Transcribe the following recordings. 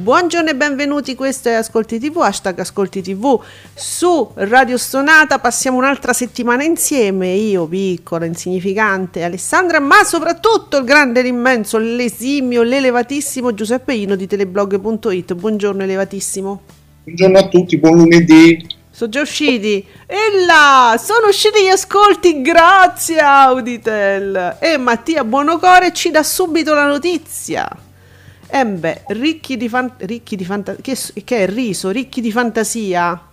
Buongiorno e benvenuti, questo è Ascolti TV, hashtag Ascolti TV su Radio Stonata, passiamo un'altra settimana insieme, io piccola, insignificante Alessandra, ma soprattutto il grande, l'immenso, l'esimio, l'elevatissimo Giuseppe Ino di teleblog.it, buongiorno elevatissimo. Buongiorno a tutti, buon lunedì. Sono già usciti, e là, sono usciti gli ascolti, grazie Auditel e Mattia Buonocore ci dà subito la notizia. Eh beh, ricchi di, fan- ricchi di fantasia, che, che, è riso, ricchi di fantasia,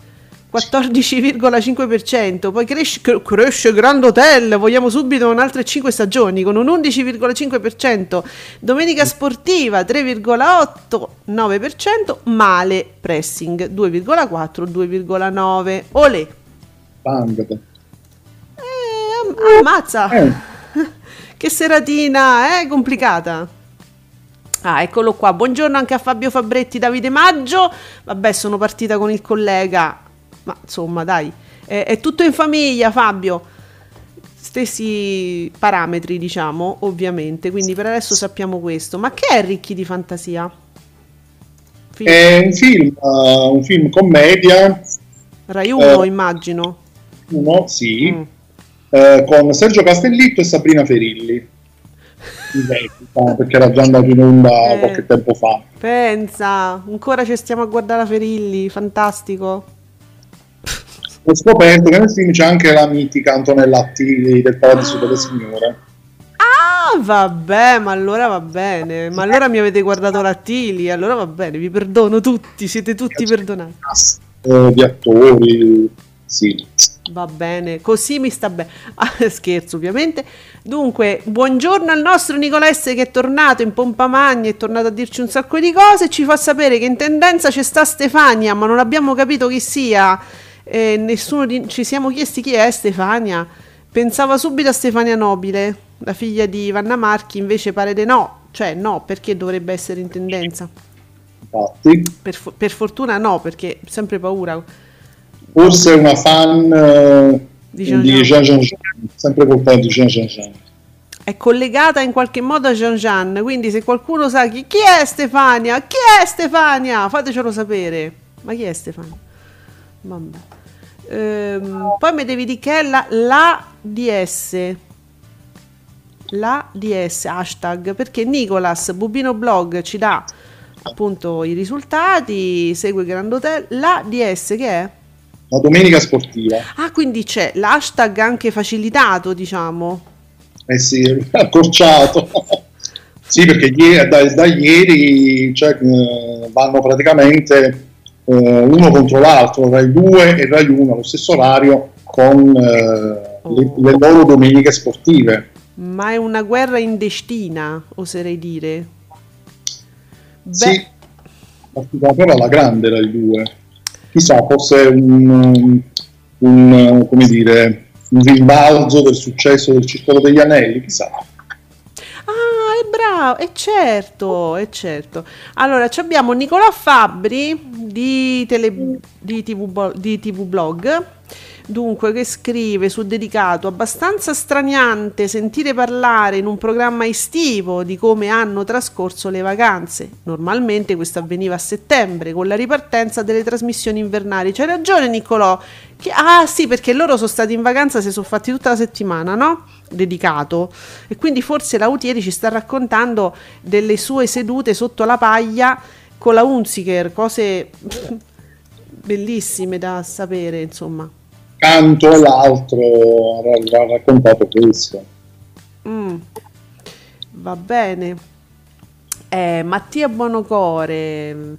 14,5%, poi cresce, cresce Grand Hotel, vogliamo subito un'altra 5 stagioni con un 11,5%, Domenica Sportiva 3,8%, 9%, Male Pressing 2,4%, 2,9%, Olè. Bangate. Eh, ammazza, eh. che seratina, eh, complicata. Ah, eccolo qua. Buongiorno anche a Fabio Fabretti, Davide Maggio. Vabbè, sono partita con il collega, ma insomma, dai, è, è tutto in famiglia, Fabio. Stessi parametri, diciamo, ovviamente. Quindi per adesso sappiamo questo. Ma che è Ricchi di fantasia? Film. È un film, uh, un film commedia. Rai 1, uh, immagino. Uno, sì. Mm. Uh, con Sergio Castellitto e Sabrina Ferilli perché era già andato in onda eh, qualche tempo fa. Pensa, ancora ci stiamo a guardare la Ferilli, fantastico. Ho scoperto che nel film c'è anche la mitica Antonella Attili del Paradiso delle Signore. Ah, vabbè, ma allora va bene. Ma allora mi avete guardato l'Attili, allora va bene, vi perdono tutti, siete tutti perdonati. Eh, di attori, sì. Va bene, così mi sta bene. Ah, scherzo, ovviamente. Dunque, buongiorno al nostro Nicola S che è tornato in pompa magna, è tornato a dirci un sacco di cose ci fa sapere che in tendenza c'è sta Stefania, ma non abbiamo capito chi sia. Eh, nessuno di... ci siamo chiesti chi è Stefania. Pensava subito a Stefania Nobile, la figlia di Vanna Marchi, invece pare di no. Cioè, no, perché dovrebbe essere in tendenza? Per, per fortuna no, perché sempre paura forse una fan uh, di Jean Jean, Jean, Jean, Jean sempre colpa di Jean Jean Jean. È collegata in qualche modo a Jean Jean, quindi se qualcuno sa chi, chi è Stefania, chi è Stefania, fatecelo sapere. Ma chi è Stefania? Vabbè. Ehm, poi mi devi dire che è la, la DS. La DS hashtag perché Nicolas Bubino Blog ci dà appunto i risultati, segue Grand Hotel. La DS che è? La domenica sportiva. Ah, quindi c'è l'hashtag anche facilitato, diciamo. Eh sì, accorciato. sì, perché ieri, da, da, ieri cioè, eh, vanno praticamente eh, uno contro l'altro, Rai 2 e Rai 1 allo stesso orario con eh, oh. le, le loro domeniche sportive. Ma è una guerra indestina, oserei dire. Beh. Sì, però alla grande Rai 2 chissà, forse un, un, come dire, un rimbalzo del successo del Circolo degli Anelli, chissà. Ah, è bravo, è certo, è certo. Allora, abbiamo Nicolò Fabbri di, tele, di, TV, di TV Blog Dunque, che scrive su dedicato, abbastanza straniante sentire parlare in un programma estivo di come hanno trascorso le vacanze. Normalmente questo avveniva a settembre con la ripartenza delle trasmissioni invernali. C'hai ragione Niccolò. Che, ah sì, perché loro sono stati in vacanza, si sono fatti tutta la settimana, no? Dedicato. E quindi forse la Utieri ci sta raccontando delle sue sedute sotto la paglia con la Unziker, cose bellissime da sapere, insomma canto all'altro ha, raccontato questo. Mm, va bene. Eh, Mattia Buonocore,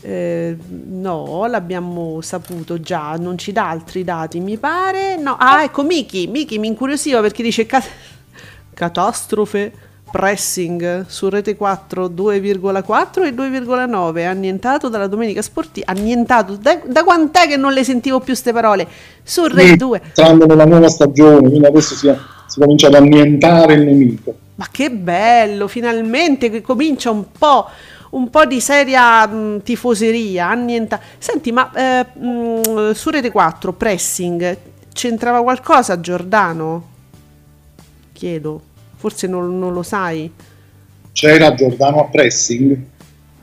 eh, no, l'abbiamo saputo già, non ci dà altri dati, mi pare. No, ah, ecco Miki, Miki mi incuriosiva perché dice cat- catastrofe pressing su Rete 4 2,4 e 2,9 annientato dalla domenica sportiva annientato. Da, da quant'è che non le sentivo più queste parole? Su Rete 2 entrando nella nuova stagione quindi adesso si, si comincia ad annientare il nemico. Ma che bello finalmente che comincia un po' un po' di seria mh, tifoseria annienta senti ma eh, mh, su Rete 4 pressing c'entrava qualcosa Giordano? Chiedo Forse non, non lo sai. C'era Giordano a pressing?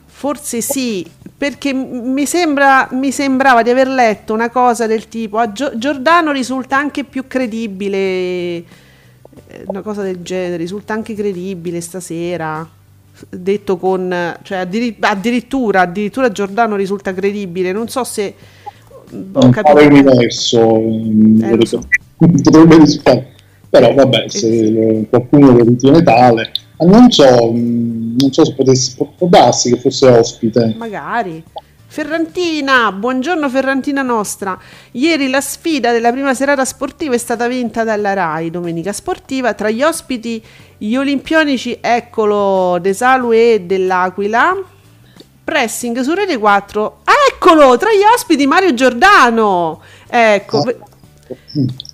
Forse sì, perché mi, sembra, mi, sembrava di aver letto una cosa del tipo a Gio- Giordano risulta anche più credibile, eh, una cosa del genere, risulta anche credibile stasera, detto con, cioè addirittura, addirittura Giordano risulta credibile, non so se... Ho capito. universo eh, so. potrebbe risultare però vabbè, se qualcuno lo ritiene tale, non so, mm, non so se potessi, può darsi che fosse ospite. Magari. Ferrantina, buongiorno Ferrantina nostra. Ieri la sfida della prima serata sportiva è stata vinta dalla RAI, domenica sportiva. Tra gli ospiti gli olimpionici, eccolo, Desalue dell'Aquila. Pressing su Rete 4. Eccolo, tra gli ospiti Mario Giordano. Ecco. Ah.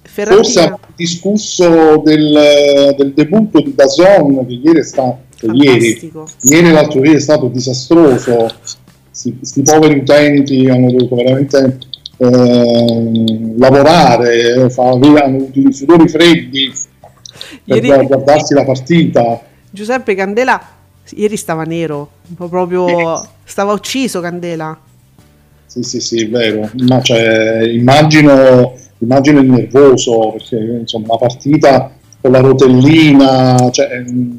Ferrantina. Forse discusso del, del, debutto di Dazon che ieri è stato ieri, ieri l'altro ieri è stato disastroso. Questi poveri utenti hanno dovuto veramente eh, lavorare fare, hanno avuto i sudori freddi per ieri... guardarsi la partita. Giuseppe Candela ieri stava nero proprio stava ucciso Candela. Sì sì sì è vero. Ma cioè, immagino immagino il nervoso, perché insomma una partita con la rotellina, cioè, mm,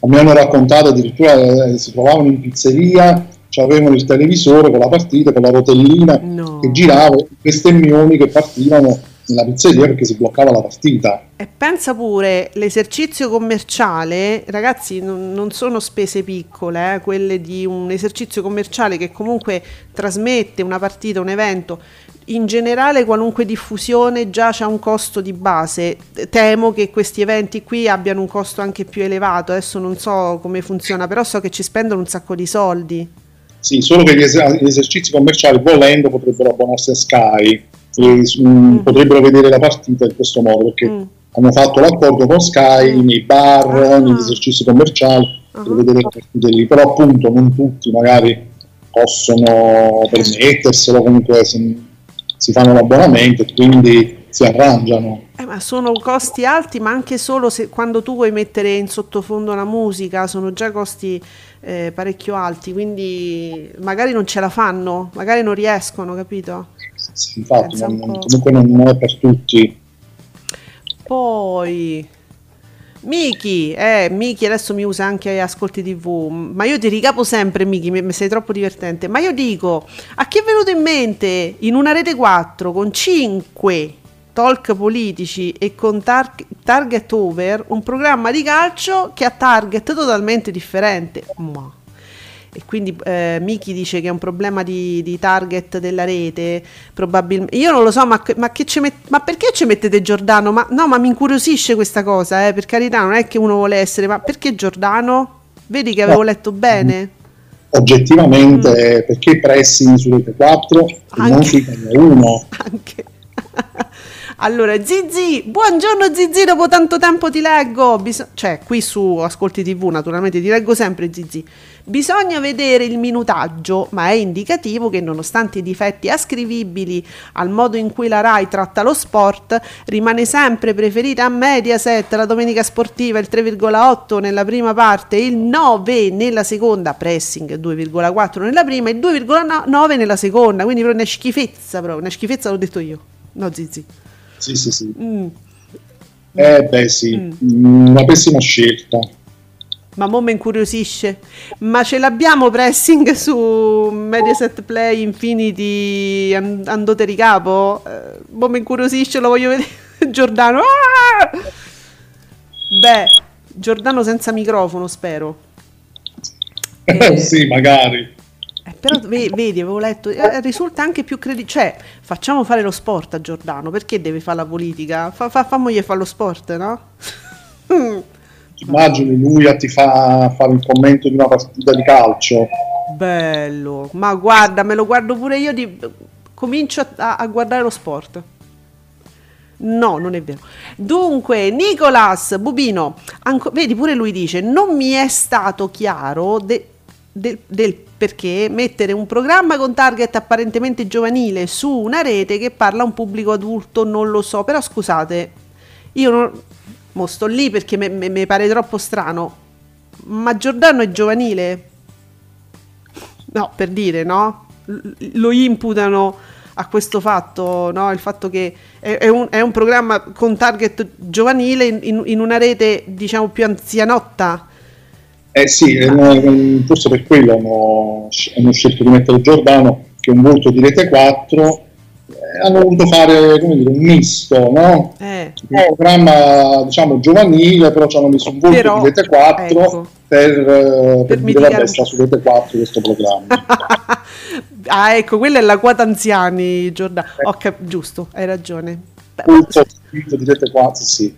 mi hanno raccontato addirittura eh, si trovavano in pizzeria, avevano il televisore con la partita, con la rotellina no. che girava, bestemmioni che partivano nella pizzeria perché si bloccava la partita. E pensa pure, l'esercizio commerciale, ragazzi, non, non sono spese piccole, eh, quelle di un esercizio commerciale che comunque trasmette una partita, un evento in generale qualunque diffusione già c'è un costo di base. Temo che questi eventi qui abbiano un costo anche più elevato. Adesso non so come funziona, però so che ci spendono un sacco di soldi. Sì, solo che gli, es- gli esercizi commerciali volendo potrebbero abbonarsi a Sky e mm. mm. potrebbero vedere la partita in questo modo perché mm. hanno fatto l'accordo con Sky mm. nei bar, ah. negli esercizi commerciali per vedere le partite lì. Però appunto non tutti magari possono permetterselo comunque. Se, si fanno l'abbonamento e quindi si arrangiano. Eh, ma sono costi alti, ma anche solo se, quando tu vuoi mettere in sottofondo la musica, sono già costi eh, parecchio alti, quindi magari non ce la fanno, magari non riescono, capito? Sì, infatti, non, comunque non è per tutti. Poi Miki, eh, Miki adesso mi usa anche Ascolti TV, ma io ti ricapo sempre Miki, mi, sei troppo divertente. Ma io dico, a chi è venuto in mente in una rete 4 con 5 talk politici e con tar- target over un programma di calcio che ha target totalmente differente? Ma e quindi eh, Miki dice che è un problema di, di target della rete, probabilmente. Io non lo so, ma, ma, met- ma, perché ci mettete Giordano? Ma, no, ma mi incuriosisce questa cosa, eh, per carità, non è che uno vuole essere, ma perché Giordano? Vedi che avevo letto bene? Oggettivamente, mm. perché pressing su rete 4 e non su Italia 1? Anche. Allora, Zizi, buongiorno Zizi, dopo tanto tempo ti leggo. Bis- cioè, qui su Ascolti TV, naturalmente ti leggo sempre Zizi. Bisogna vedere il minutaggio, ma è indicativo che nonostante i difetti ascrivibili al modo in cui la RAI tratta lo sport, rimane sempre preferita a Mediaset la domenica sportiva il 3,8 nella prima parte, il 9 nella seconda, pressing 2,4 nella prima e 2,9 nella seconda, quindi proprio una schifezza, proprio una schifezza l'ho detto io. No, Zizi. Sì, sì, sì. Mm. Eh beh sì, mm. una pessima scelta. Ma mo mi incuriosisce. Ma ce l'abbiamo pressing su Mediaset Play Infinity Andote Ricapo? Eh, mo mi incuriosisce, lo voglio vedere. Giordano. Ah! Beh, Giordano senza microfono, spero. Eh, sì, magari. Eh, però vedi, avevo letto, eh, risulta anche più credibile. Cioè, facciamo fare lo sport a Giordano, perché deve fare la politica? Fa, fa, fammogli fare lo sport, no? Immagini lui a ti fa fare il commento di una partita di calcio. Bello, ma guarda, me lo guardo pure io. Di... Comincio a, a guardare lo sport. No, non è vero. Dunque, Nicolas Bubino, anco, vedi pure lui dice: Non mi è stato chiaro de, de, del perché mettere un programma con target apparentemente giovanile su una rete che parla a un pubblico adulto, non lo so. Però scusate, io non, mo sto lì perché mi pare troppo strano. Ma Giordano è giovanile? No, per dire, no? lo imputano a questo fatto, no? il fatto che è, un, è, un, programma con target giovanile in, in, una rete diciamo più anzianotta eh sì, forse per quello hanno, hanno, scelto di mettere Giordano, che è un volto di Rete 4. Hanno voluto fare dire, un misto, no? Eh. Un programma diciamo giovanile, però ci hanno messo un volto però, di Rete 4 ecco. per, eh, per, per dire vabbè, sta su Rete 4 questo programma. ah, ecco, quella è la quota anziani, Giordano. Eh. Okay, giusto, hai ragione. Volto di Rete 4, sì.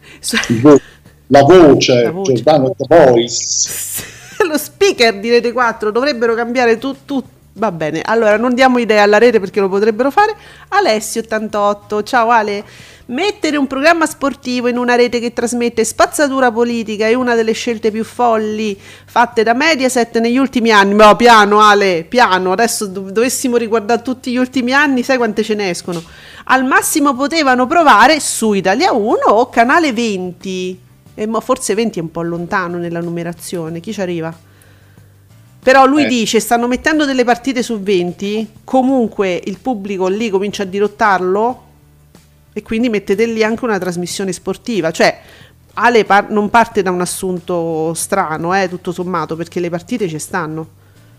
La voce, la voce. Giordano The Voice. Lo speaker di Rete 4 dovrebbero cambiare tutto. Tu, Va bene, allora non diamo idee alla rete perché lo potrebbero fare. Alessio88, ciao Ale. Mettere un programma sportivo in una rete che trasmette spazzatura politica è una delle scelte più folli fatte da Mediaset negli ultimi anni. Ma piano Ale, piano, adesso dov- dovessimo riguardare tutti gli ultimi anni, sai quante ce ne escono. Al massimo potevano provare su Italia 1 o Canale 20 e forse 20 è un po' lontano nella numerazione, chi ci arriva? Però lui eh. dice, stanno mettendo delle partite su 20, comunque il pubblico lì comincia a dirottarlo e quindi mettete lì anche una trasmissione sportiva. Cioè, Ale par- non parte da un assunto strano, eh, tutto sommato, perché le partite ci stanno.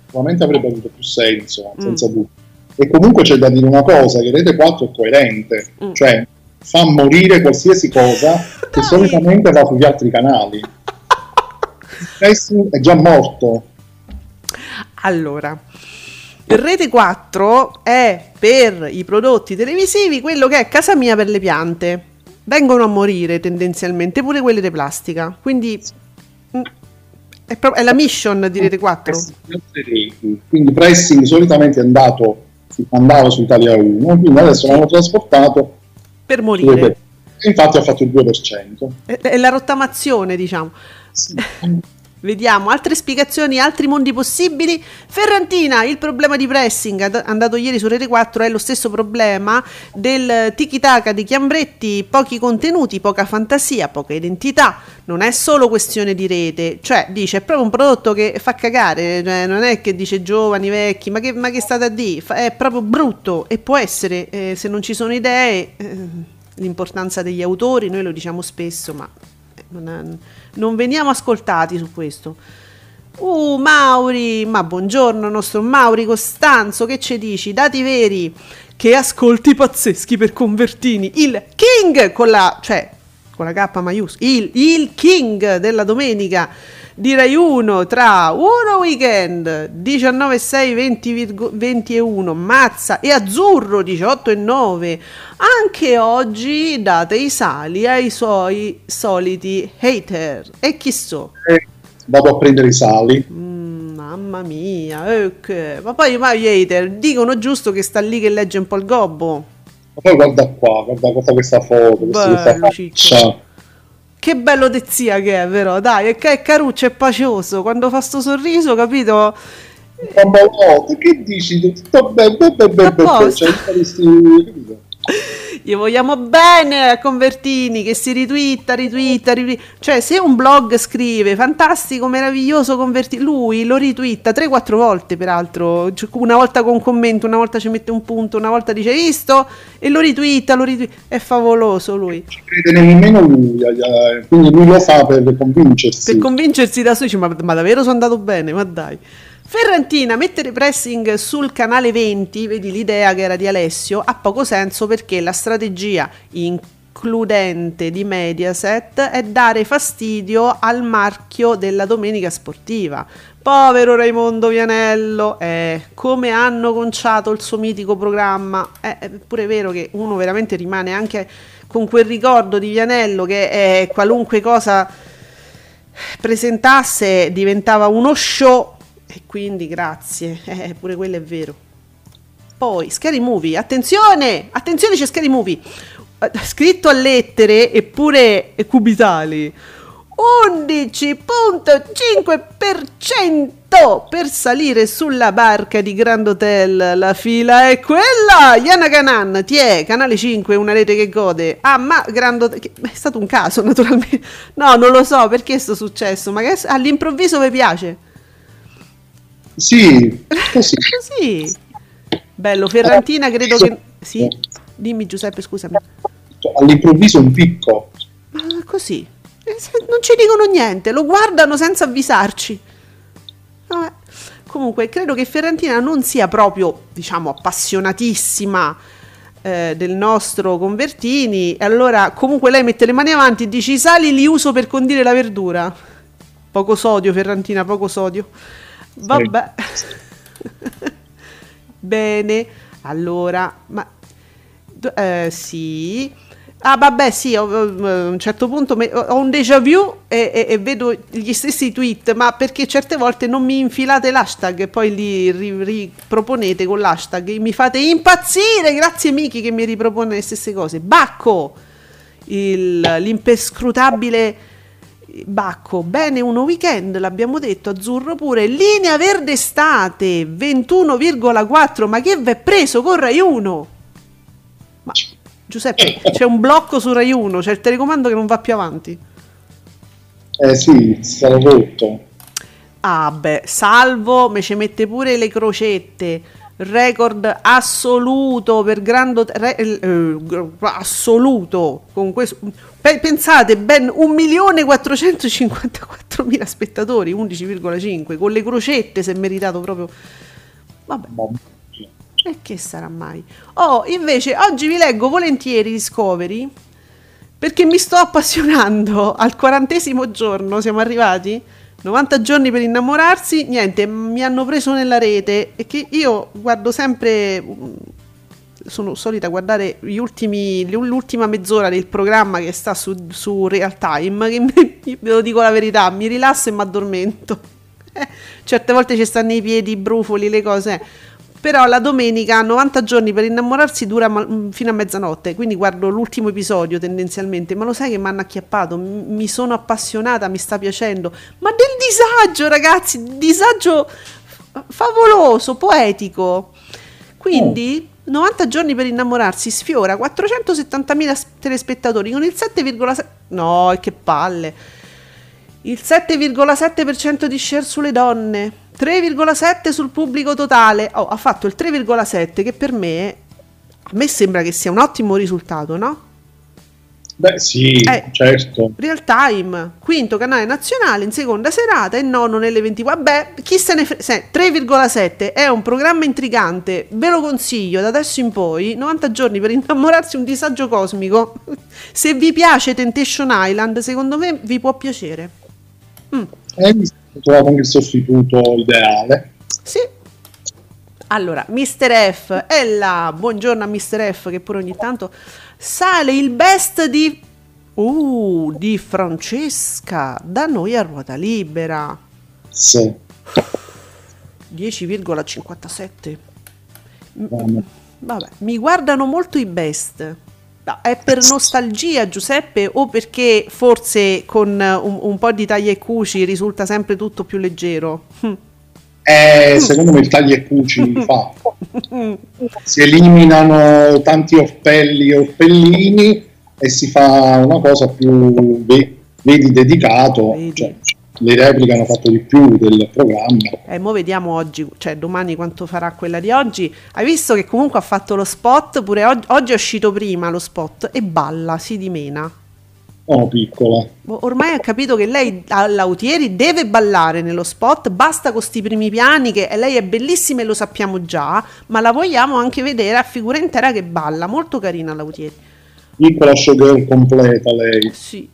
Sicuramente avrebbe avuto più senso, senza mm. dubbio. E comunque c'è da dire una cosa, che Rete 4 è coerente, mm. cioè fa morire qualsiasi cosa che solitamente va sugli altri canali. Messi è già morto. Allora, Rete 4 è per i prodotti televisivi quello che è casa mia per le piante. Vengono a morire tendenzialmente pure quelle di plastica. Quindi mm, è, pro- è la mission di Rete 4. Quindi pressing solitamente è andato, andava su Italia 1, quindi adesso l'hanno trasportato per morire. Infatti ha fatto il 2%. È, è la rottamazione, diciamo. Sì. Vediamo altre spiegazioni, altri mondi possibili. Ferrantina, il problema di pressing andato ieri su Rete 4 è lo stesso problema del tiki-taka di Chiambretti, pochi contenuti, poca fantasia, poca identità. Non è solo questione di rete, cioè dice è proprio un prodotto che fa cagare, cioè, non è che dice giovani, vecchi, ma che, ma che state a dire? È proprio brutto e può essere, eh, se non ci sono idee, eh, l'importanza degli autori, noi lo diciamo spesso, ma non, non veniamo ascoltati su questo. Uh, Mauri, ma buongiorno nostro Mauri Costanzo, che ci dici? Dati veri, che ascolti pazzeschi per convertini. Il King con la, cioè, con la K maiuscola, il, il King della domenica di Rai 1 tra uno weekend 19 6 20, 20 e 1 Mazza e Azzurro 18 e 9 anche oggi date i sali ai suoi soliti hater. E chi so? Eh, vado a prendere i sali. Mm, mamma mia okay. ma poi ma gli hater dicono giusto che sta lì che legge un po' il gobbo? Ma poi guarda qua, guarda, guarda questa foto, Bello, questa Che bello de zia che è, vero? Dai, è, è caruccio, è pacioso. Quando fa sto sorriso, capito? Ma no, che dici? Tutto bene, bene, bene, bene. Gli vogliamo bene a Convertini che si ritwitta, ritwitta, ritwitta. Cioè, se un blog scrive fantastico, meraviglioso Convertini, lui lo ritwitta 3-4 volte, peraltro. Cioè, una volta con un commento, una volta ci mette un punto, una volta dice visto e lo ritwitta, lo ritwitta. È favoloso lui. Non ci crede nemmeno lui, quindi lui lo fa per convincersi. Per convincersi da sé, ma, ma davvero sono andato bene, ma dai. Ferrantina, mettere pressing sul canale 20, vedi l'idea che era di Alessio, ha poco senso perché la strategia includente di Mediaset è dare fastidio al marchio della domenica sportiva. Povero Raimondo Vianello, eh, come hanno conciato il suo mitico programma. Eh, è pure vero che uno veramente rimane anche con quel ricordo di Vianello che è qualunque cosa presentasse diventava uno show e quindi grazie, eh, pure quello è vero. Poi, Scary Movie, attenzione, attenzione c'è Scary Movie, eh, scritto a lettere eppure cubitali. 11.5% per salire sulla barca di Grand Hotel. La fila è quella. Yana Kanan, ti è canale 5, una rete che gode. Ah, ma Grand Hotel è stato un caso, naturalmente. No, non lo so perché sto successo, ma che all'improvviso vi piace. Sì, così. così. Bello, Ferrantina credo che... Sì? Dimmi Giuseppe, scusami. All'improvviso un picco. Ma così. Eh, non ci dicono niente, lo guardano senza avvisarci. Vabbè. Comunque, credo che Ferrantina non sia proprio, diciamo, appassionatissima eh, del nostro Convertini. Allora, comunque lei mette le mani avanti e dice i sali li uso per condire la verdura. Poco sodio, Ferrantina, poco sodio. Vabbè. Bene, allora, ma eh, sì. Ah, vabbè, sì, a un certo punto ho un déjà vu e, e, e, vedo gli stessi tweet, ma perché certe volte non mi infilate l'hashtag e poi li riproponete ri con l'hashtag. Mi fate impazzire, grazie Miki che mi ripropone le stesse cose. Bacco, il, l'impescrutabile Bacco, bene uno weekend, l'abbiamo detto, azzurro pure, linea verde estate, 21,4, ma che v'è preso con Rai 1? Ma Giuseppe, c'è un blocco su Rai 1, c'è il telecomando che non va più avanti. Eh sì, sarà rotto. Ah beh, salvo, me ci mette pure le crocette record assoluto per Grand re, eh, assoluto con questo pensate ben 1.454.000 spettatori 11,5 con le crocette si è meritato proprio. Vabbè. E che sarà mai? Oh invece oggi vi leggo volentieri Discovery perché mi sto appassionando al quarantesimo giorno siamo arrivati? 90 giorni per innamorarsi, niente, mi hanno preso nella rete e che io guardo sempre sono solita guardare ultimi, l'ultima mezz'ora del programma che sta su, su real time, che mi, ve lo dico la verità, mi rilasso e mi addormento. Eh, certe volte ci stanno i piedi, i brufoli, le cose però la domenica 90 giorni per innamorarsi dura ma- mm, fino a mezzanotte, quindi guardo l'ultimo episodio tendenzialmente, ma lo sai che mi hanno acchiappato, mi sono appassionata, mi sta piacendo, ma del disagio ragazzi, disagio favoloso, poetico. Quindi... Oh. 90 giorni per innamorarsi sfiora 470.000 telespettatori con il 7,7 no che palle il 7,7% di share sulle donne 3,7 sul pubblico totale. Oh, ha fatto il 3,7 che per me, a me sembra che sia un ottimo risultato, no? Beh sì, eh, certo. Real time, quinto canale nazionale in seconda serata e nono nelle 24. Vabbè, chi se ne frega. 3,7 è un programma intrigante, ve lo consiglio da adesso in poi. 90 giorni per innamorarsi un disagio cosmico. se vi piace Temptation Island, secondo me vi può piacere. Mm. Eh, trovato anche il sostituto ideale. Sì. Allora, Mr. F là. Buongiorno a Mr. F che pure ogni tanto sale il best di Uh, di Francesca da noi a ruota libera. Sì. 10,57. Vabbè, mi guardano molto i best. No, è per nostalgia, Giuseppe, o perché forse con un, un po' di taglia e cuci risulta sempre tutto più leggero? Eh, secondo me il taglia e cuci fa. Si eliminano tanti orpelli e orpellini e si fa una cosa più, vedi, dedicato. Cioè, le repliche hanno fatto di più del programma. E eh, mo vediamo oggi, cioè domani quanto farà quella di oggi. Hai visto che comunque ha fatto lo spot, pure oggi, oggi è uscito prima lo spot e balla, si dimena. Oh, piccola. Ormai ha capito che lei all'Autieri deve ballare nello spot, basta con questi primi piani che lei è bellissima e lo sappiamo già, ma la vogliamo anche vedere a figura intera che balla, molto carina l'Autieri piccola showgirl completa lei. Sì.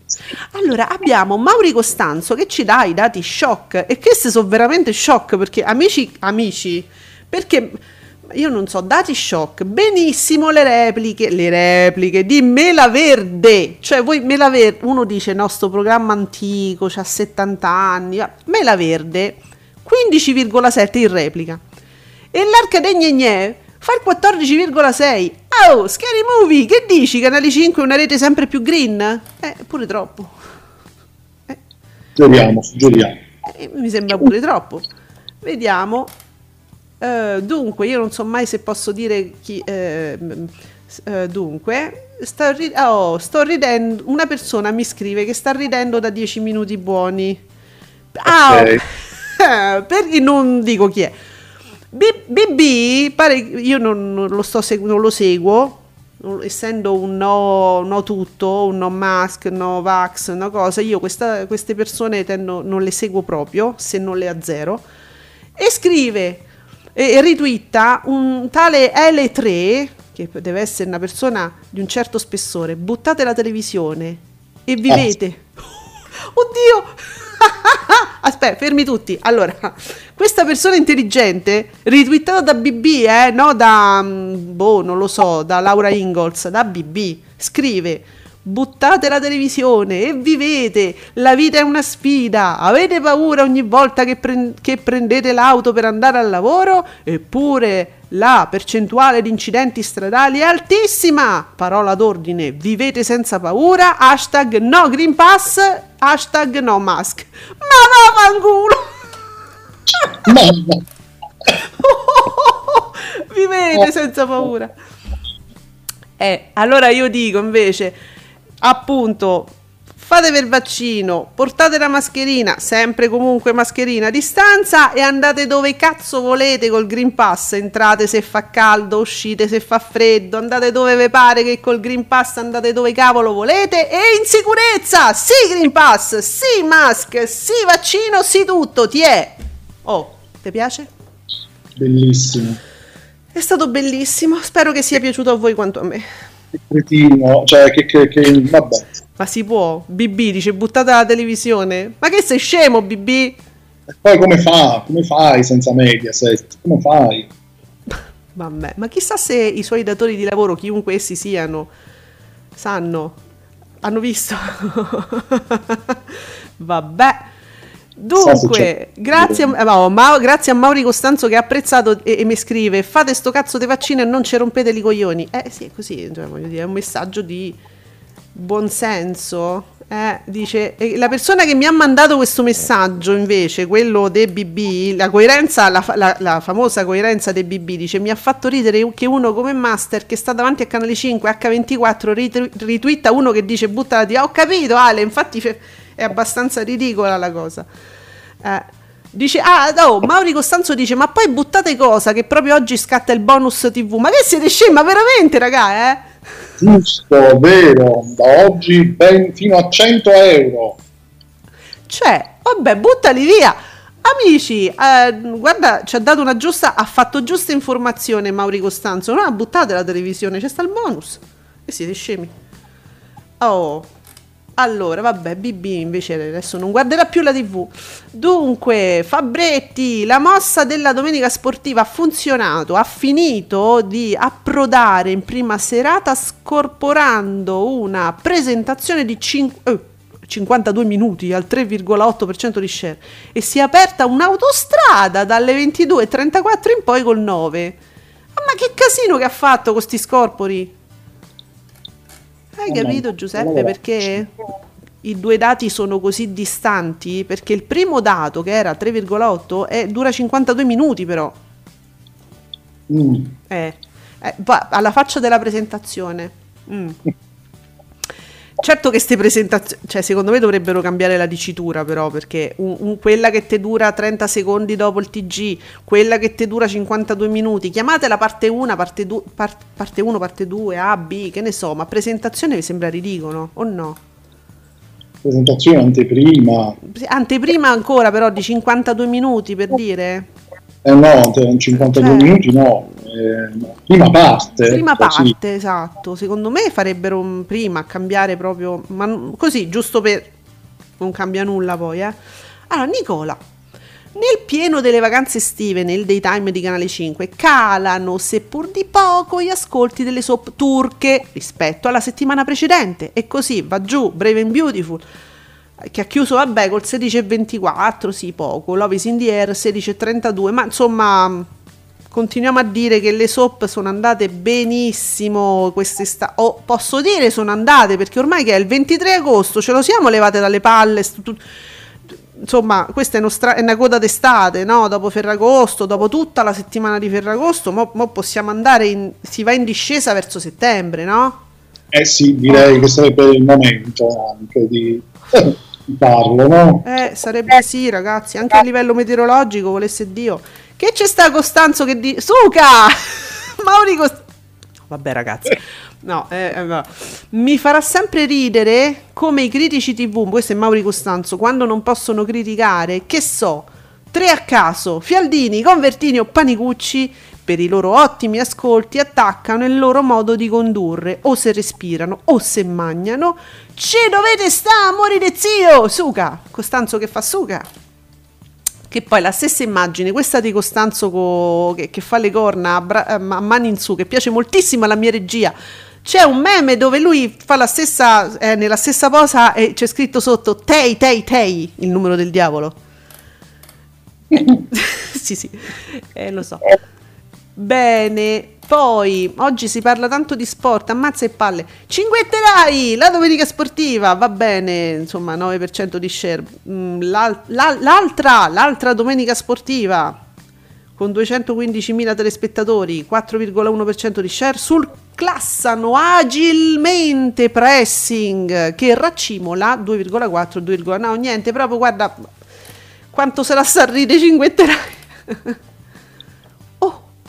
Allora abbiamo Mauri Costanzo che ci dà i dati shock e questi sono veramente shock perché amici, amici, perché io non so, dati shock, benissimo le repliche, le repliche di Mela Verde, cioè voi Mela Verde, uno dice no sto programma antico, c'ha 70 anni, Mela Verde 15,7 in replica e l'Arca dei Gne fa il 14,6. Oh, Scary Movie, che dici? Canale 5 è una rete sempre più green? Eh, pure troppo. Eh. Giochiamo, giochiamo. Eh, mi sembra pure troppo. Vediamo. Uh, dunque, io non so mai se posso dire chi... Uh, uh, dunque, sto, ri- oh, sto ridendo... Una persona mi scrive che sta ridendo da 10 minuti buoni. Ah, okay. per, non dico chi è. BB, pare io non, non lo, sto segu- non lo seguo, essendo un no, no, tutto, un no mask, no vax, una cosa, io questa, queste persone tendo, non le seguo proprio, se non le azzero, e scrive e, e ritwitta un tale L3, che deve essere una persona di un certo spessore, buttate la televisione e vivete. Oh. Oddio! Aspetta, fermi tutti. Allora, questa persona intelligente, ritwittata da BB, eh, no da, mm, boh, non lo so, da Laura Ingalls, da BB, scrive Buttate la televisione e vivete, la vita è una sfida, avete paura ogni volta che, pre- che prendete l'auto per andare al lavoro? Eppure la percentuale di incidenti stradali è altissima. Parola d'ordine, vivete senza paura, hashtag no Green Pass, hashtag no mask. Ma vaffanculo! vivete senza paura. Eh, allora io dico invece appunto fatevi il vaccino, portate la mascherina, sempre comunque mascherina a distanza e andate dove cazzo volete col Green Pass, entrate se fa caldo, uscite se fa freddo, andate dove vi pare che col Green Pass andate dove cavolo volete e in sicurezza, sì Green Pass, sì mask, sì vaccino, sì tutto, ti è. Oh, ti piace? Bellissimo. È stato bellissimo, spero che sia piaciuto a voi quanto a me cretino, cioè che, che, che, vabbè. Ma si può? BB dice buttata la televisione. Ma che sei scemo, BB? E poi come fa? Come fai senza Mediaset? Come fai? Vabbè, ma chissà se i suoi datori di lavoro, chiunque essi siano, sanno, hanno visto. Vabbè. Dunque, grazie a, no, Ma, grazie a, Mauri Costanzo che ha apprezzato e, e, mi scrive: Fate sto cazzo di vaccino e non ci rompete i coglioni. Eh sì, è così, cioè, dire, è un messaggio di buonsenso. Eh, dice la persona che mi ha mandato questo messaggio invece, quello del BB, la coerenza, la, la, la, famosa coerenza del BB, dice mi ha fatto ridere che uno come Master che sta davanti a Canale 5 H24 ritwitta uno che dice buttala di... Ho capito Ale, infatti è abbastanza ridicola la cosa. Eh, dice, ah, oh, Mauri Costanzo dice, ma poi buttate cosa che proprio oggi scatta il bonus TV. Ma che siete scemi, ma veramente, raga, eh? Giusto, vero, da oggi ben fino a 100 euro. Cioè, vabbè, buttali via. Amici, eh, guarda, ci ha dato una giusta, ha fatto giusta informazione Mauri Costanzo. Non ha buttato la televisione, c'è sta il bonus. E siete scemi. Oh, allora, vabbè, BB invece adesso non guarderà più la TV. Dunque, Fabretti, la mossa della domenica sportiva ha funzionato, ha finito di approdare in prima serata scorporando una presentazione di 5, eh, 52 minuti al 3,8% di share e si è aperta un'autostrada dalle 22.34 in poi col 9. ma che casino che ha fatto con sti scorpori? Hai capito Giuseppe perché i due dati sono così distanti? Perché il primo dato che era 3,8 è, dura 52 minuti però. Mm. Eh, eh, alla faccia della presentazione. Mm. Certo che queste presentazioni, cioè secondo me dovrebbero cambiare la dicitura però, perché un, un, quella che ti dura 30 secondi dopo il TG, quella che ti dura 52 minuti, chiamatela parte 1, parte 2, part, parte 1, parte 2, A, B, che ne so, ma presentazione mi sembra ridicolo, o no? Presentazione anteprima. Anteprima ancora però di 52 minuti per dire? Eh no, 52 cioè, minuti no, eh, prima parte. Prima così. parte, esatto. Secondo me farebbero un prima a cambiare proprio, ma così, giusto per... non cambia nulla poi, eh. Allora, Nicola, nel pieno delle vacanze estive nel daytime di Canale 5 calano, seppur di poco, gli ascolti delle soap turche rispetto alla settimana precedente e così va giù Brave and Beautiful che ha chiuso vabbè col 16,24, sì poco, Love is in the air 16,32, ma insomma continuiamo a dire che le soap sono andate benissimo quest'estate, o posso dire sono andate perché ormai che è il 23 agosto ce lo siamo levate dalle palle, stu- insomma questa è, nostra- è, una coda d'estate, no? dopo Ferragosto, dopo tutta la settimana di Ferragosto, mo, mo possiamo andare, in, si va in discesa verso settembre, no? Eh sì, direi che sarebbe il momento anche di parlo, no? Eh, sarebbe sì, ragazzi, anche a livello meteorologico, volesse Dio. Che c'è sta Costanzo che di... Suca! Mauri Costanzo... Vabbè, ragazzi. No, eh, eh, no, mi farà sempre ridere come i critici TV, questo è Mauri Costanzo, quando non possono criticare, che so, tre a caso, Fialdini, Convertini o Panicucci per i loro ottimi ascolti attaccano il loro modo di condurre, o se respirano o se mangiano. Ci dovete sta, amori de zio! Suca! Costanzo che fa suca! Che poi la stessa immagine, questa di Costanzo co, che, che, fa le corna a, bra- a mani in su, che piace moltissimo alla mia regia. C'è un meme dove lui fa la stessa, eh, nella stessa posa e c'è scritto sotto Tei, Tei, Tei, il numero del diavolo. sì, sì, eh, lo so. Bene, poi oggi si parla tanto di sport, ammazza e palle. Cinguetterai, la domenica sportiva, va bene, insomma 9% di share. Mm, l'al- la- l'altra, l'altra domenica sportiva con 215.000 telespettatori, 4,1% di share sul classano agilmente pressing che raccimola 2,4 2,9 no niente proprio guarda quanto se la sta a ride cinguetterai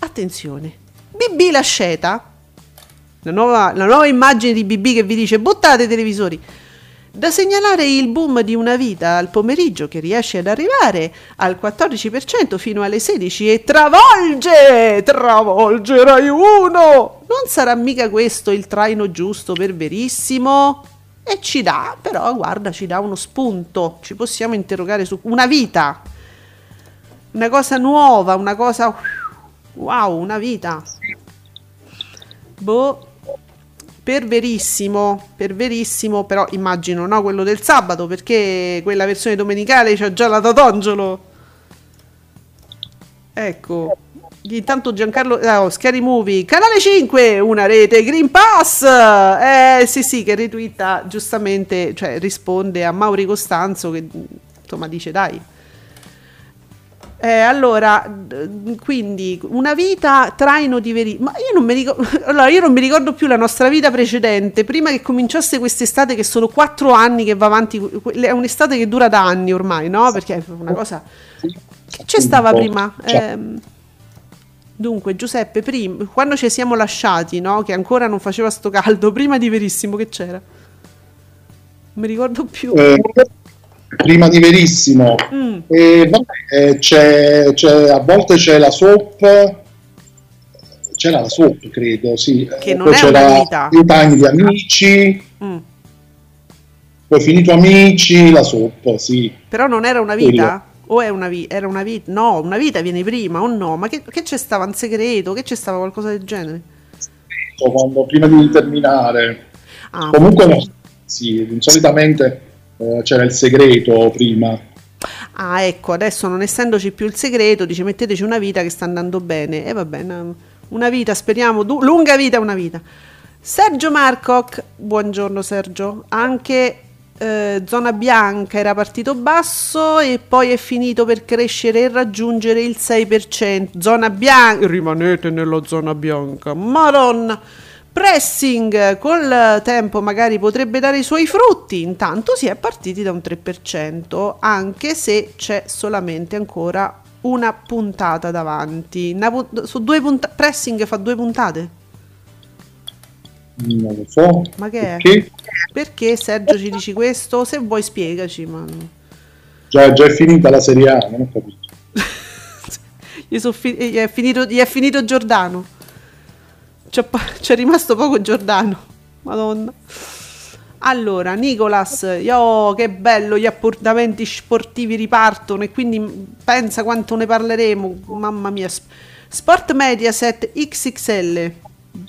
Attenzione, BB Lasceta, la nuova, la nuova immagine di BB che vi dice buttate i televisori. Da segnalare il boom di una vita al pomeriggio che riesce ad arrivare al 14% fino alle 16 e travolge, travolge Rai 1. Non sarà mica questo il traino giusto per verissimo? E ci dà, però guarda, ci dà uno spunto, ci possiamo interrogare su una vita, una cosa nuova, una cosa Wow, una vita. Boh. Per verissimo, per verissimo, però immagino, no? Quello del sabato, perché quella versione domenicale c'ha già la Tatongelo. Ecco. Intanto Giancarlo, oh, Scary Movie, canale 5, una rete Green Pass. Eh sì, sì, che retweeta giustamente, cioè risponde a Mauri Costanzo che insomma dice dai, eh, allora, quindi una vita traino di veri... Ma io non, mi ricordo... allora, io non mi ricordo più la nostra vita precedente, prima che cominciasse quest'estate che sono quattro anni che va avanti, è un'estate che dura da anni ormai, no? Perché è una cosa... Che c'è stava prima? Eh, dunque, Giuseppe, prima, quando ci siamo lasciati, no? Che ancora non faceva sto caldo, prima di Verissimo che c'era? Non mi ricordo più. Eh, prima di Verissimo. Mm. E, vabbè, eh, c'è, c'è, a volte c'è la soap, c'era la soap, credo, sì. Che non Poi è una vita. Il time di Amici. Mm. Poi finito Amici, la soap, sì. Però non era una vita? O è una vita? Era una vita? No, una vita viene prima o no? Ma che, che c'è stava in segreto? Che c'è stava qualcosa del genere? Quando, prima di terminare. Ah, Comunque no. Sì, solitamente eh, c'era il segreto prima. Ah, ecco, adesso non essendoci più il segreto, dice metteteci una vita che sta andando bene. E va bene, una vita, speriamo, du- lunga vita una vita. Sergio Marcoc, buongiorno Sergio, anche eh, zona bianca era partito basso e poi è finito per crescere e raggiungere il 6%. Zona bianca, rimanete nella zona bianca, madonna. Pressing col tempo magari potrebbe dare i suoi frutti, intanto si è partiti da un 3%, anche se c'è solamente ancora una puntata davanti. Una, su due punta- pressing fa due puntate? Non lo so. Ma che perché? è? Perché Sergio ci dici questo? Se vuoi spiegaci, ma... Già, già è finita la Serie A, non ho capito. gli, fi- gli, è finito, gli, è finito, Giordano. C'è, rimasto poco Giordano. Madonna. Allora, Nicolas, io, che bello, gli appuntamenti sportivi ripartono e quindi pensa quanto ne parleremo. Mamma mia. Sport Mediaset XXL.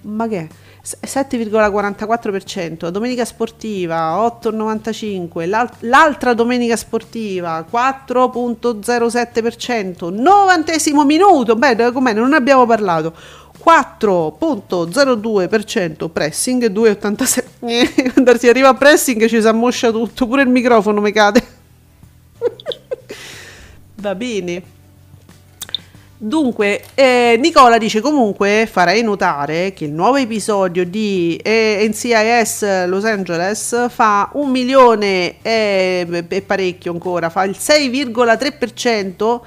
Ma che è? 7,44%, domenica sportiva 8,95%, l'alt- l'altra domenica sportiva 4,07%, novantesimo minuto, beh, com'è? Non abbiamo parlato. 4.02% pressing 2,87 quando si arriva a pressing ci si ammoscia tutto pure il microfono mi cade. Va bene. Dunque, eh, Nicola dice comunque farei notare che il nuovo episodio di eh, NCIS Los Angeles fa un milione e, e parecchio ancora, fa il 6,3%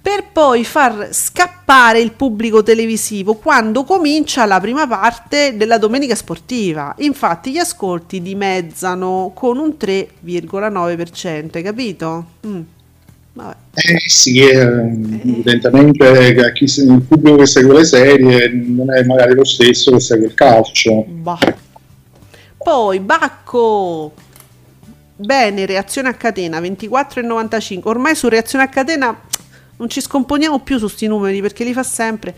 per poi far scappare il pubblico televisivo quando comincia la prima parte della domenica sportiva. Infatti gli ascolti dimezzano con un 3,9%, hai capito? Mm. Eh sì, eh, evidentemente chi, il pubblico che segue le serie non è magari lo stesso che segue il calcio. Bah. Poi Bacco, bene, reazione a catena 24,95. Ormai su reazione a catena non ci scomponiamo più su questi numeri perché li fa sempre.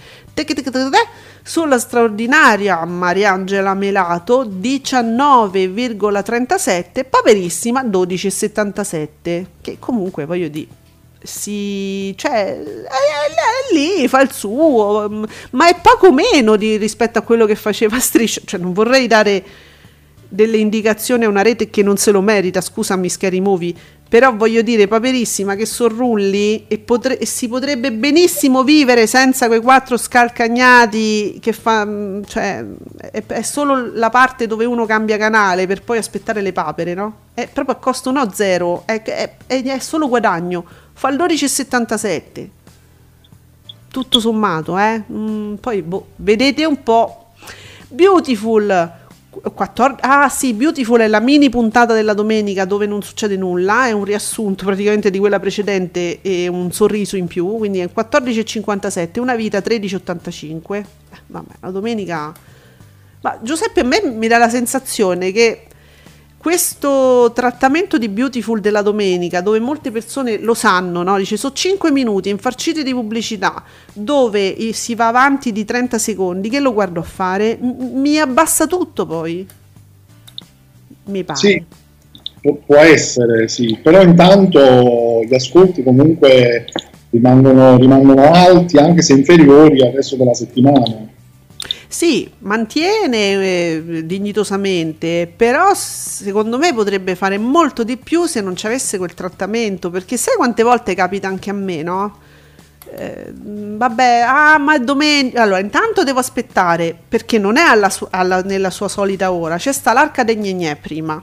Sulla straordinaria Mariangela Melato 19,37, Paperissima 12,77. Che comunque voglio dire si cioè è, lì fa il suo ma è poco meno di, rispetto a quello che faceva Striscia cioè non vorrei dare delle indicazioni a una rete che non se lo merita scusami Scary Movie però voglio dire paperissima che sorrulli e, potre, e si potrebbe benissimo vivere senza quei quattro scalcagnati che fa cioè è, è, solo la parte dove uno cambia canale per poi aspettare le papere no? è proprio a costo no zero. È, è, è solo guadagno. Fa il 12,77 tutto sommato eh? Mm, poi boh, vedete un po' Beautiful 14, ah sì, Beautiful è la mini puntata della domenica dove non succede nulla, è un riassunto praticamente di quella precedente e un sorriso in più, quindi è 14,57, una vita 13,85. Eh, vabbè, la domenica... Ma Giuseppe a me mi dà la sensazione che questo trattamento di Beautiful della domenica, dove molte persone lo sanno, no? dice sono 5 minuti infarciti di pubblicità, dove si va avanti di 30 secondi, che lo guardo a fare? M- mi abbassa tutto poi. Mi pare. Sì, può essere, sì, però intanto gli ascolti comunque rimangono, rimangono alti, anche se inferiori al resto della settimana. Sì, mantiene eh, dignitosamente, però secondo me potrebbe fare molto di più se non ci avesse quel trattamento, perché sai quante volte capita anche a me, no? Eh, vabbè, ah, ma è domenica. Allora, intanto devo aspettare perché non è alla su- alla, nella sua solita ora. C'è sta l'arca dei gnè prima.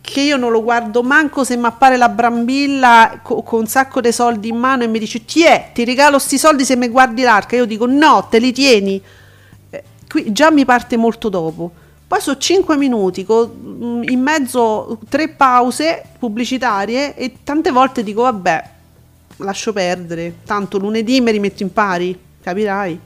Che io non lo guardo manco se mi appare la brambilla co- con un sacco di soldi in mano e mi dice: Ti è, ti regalo sti soldi se mi guardi l'arca. Io dico: No, te li tieni qui già mi parte molto dopo. Poi sono 5 minuti, con, mm, in mezzo tre pause pubblicitarie e tante volte dico vabbè, lascio perdere, tanto lunedì mi rimetto in pari, capirai.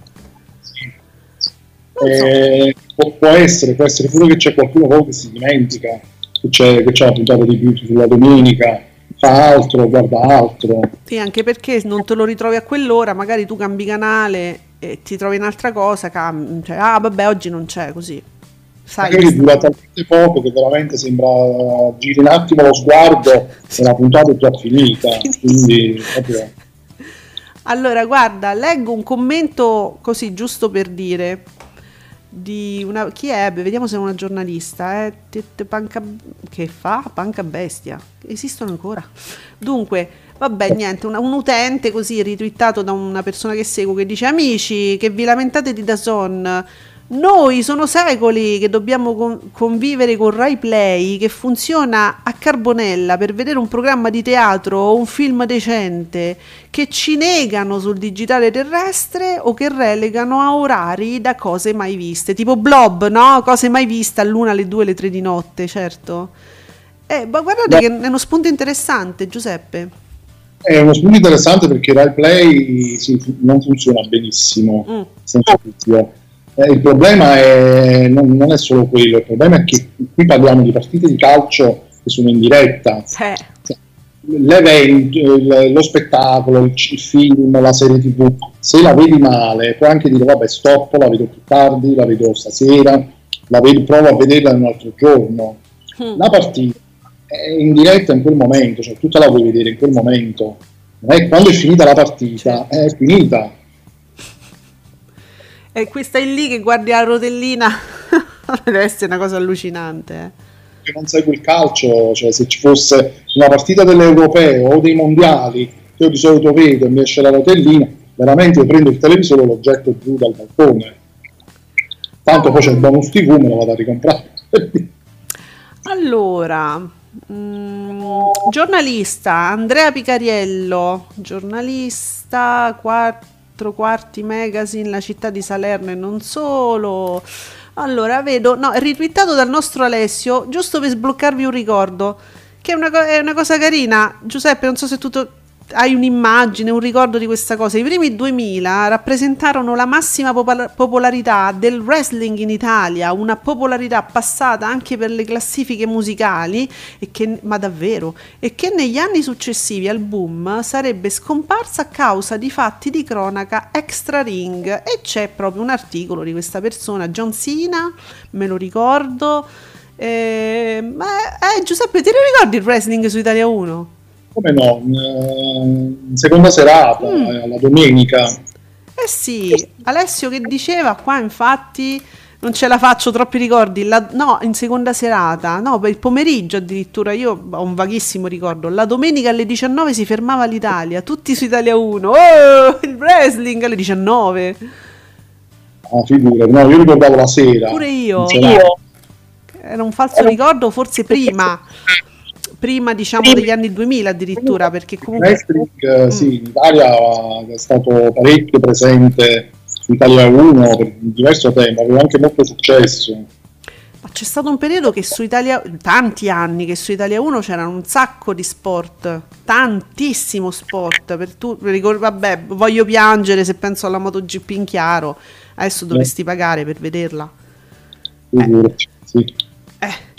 Eh, può, può, essere, può essere pure che c'è qualcuno che si dimentica, che c'è, che c'è la puntata di beauty sulla domenica, fa altro, guarda altro. Sì, anche perché non te lo ritrovi a quell'ora, magari tu cambi canale e ti trovi un'altra cosa, cam- cioè, ah vabbè oggi non c'è così. Sai, Magari dura talmente poco che veramente sembra giri un attimo lo sguardo e la puntata è già finita. Quindi proprio... Allora, guarda, leggo un commento così giusto per dire di una chi è? Vediamo se è una giornalista, eh? Panca, che fa? Panca bestia. Esistono ancora. Dunque, vabbè, niente, un, un, utente così ritwittato da una persona che seguo che dice "Amici, che vi lamentate di Dazon noi sono secoli che dobbiamo con- convivere con Rai Play che funziona a carbonella per vedere un programma di teatro o un film decente che ci negano sul digitale terrestre o che relegano a orari da cose mai viste, tipo Blob, no? Cose mai viste all'una, alle due, alle tre di notte, certo. Eh, ma guardate Beh. che è uno spunto interessante, Giuseppe. È uno spunto interessante perché Rai Play non funziona benissimo, mm. senza dubbio eh, il problema è, non, non, è solo quello, il problema è che qui parliamo di partite di calcio che sono in diretta. Eh. L'evento, lo spettacolo, il, il, film, la serie tv, se la vedi male puoi anche dire vabbè stop, la vedo più tardi, la vedo stasera, la vedo, provo a vederla un altro giorno. Mm. La partita è in diretta in quel momento, cioè tu te la vuoi vedere in quel momento. quando è finita la partita, è finita e qui stai lì che guardi la rotellina. Deve essere una cosa allucinante. Eh. Non segui il calcio, cioè se ci fosse una partita dell'Europeo o dei mondiali, che io di solito vedo e mi esce la rotellina, veramente io prendo il televisore e lo getto giù dal balcone. Tanto poi c'è il bonus TV, me lo vado a ricomprare. allora, mm, giornalista Andrea Picariello, giornalista, quarto quattro quarti magazine, la città di Salerno e non solo. Allora, vedo, no, è ritwittato dal nostro Alessio, giusto per sbloccarvi un ricordo, che è una, è una cosa carina. Giuseppe, non so se tutto hai un'immagine, un ricordo di questa cosa. I primi 2000 rappresentarono la massima popol- popolarità del wrestling in Italia, una popolarità passata anche per le classifiche musicali, che, ma davvero, e che negli anni successivi al boom sarebbe scomparsa a causa di fatti di cronaca extra ring. E c'è proprio un articolo di questa persona, John Cena, me lo ricordo. Eh, ma eh, Giuseppe, ti ricordi il wrestling su Italia 1? Come no, in eh, seconda serata, mm. Eh, la domenica. Eh sì, Alessio che diceva qua infatti non ce la faccio troppi ricordi, la, no, in seconda serata, no, per il pomeriggio addirittura, io ho un vaghissimo ricordo, la domenica alle 19 si fermava l'Italia, tutti su Italia 1, oh, il wrestling alle 19. Ah, figura, no, io ricordavo la sera. Pure io. io. Era un falso ricordo, forse prima prima diciamo degli anni 2000 addirittura perché comunque wrestling mm. sì in Italia è stato parecchio presente su Italia 1 per diverso tempo aveva anche molto successo ma c'è stato un periodo che su Italia tanti anni che su Italia 1 c'erano un sacco di sport tantissimo sport per tu vabbè voglio piangere se penso alla MotoGP in chiaro adesso dovresti pagare per vederla eh. sì. eh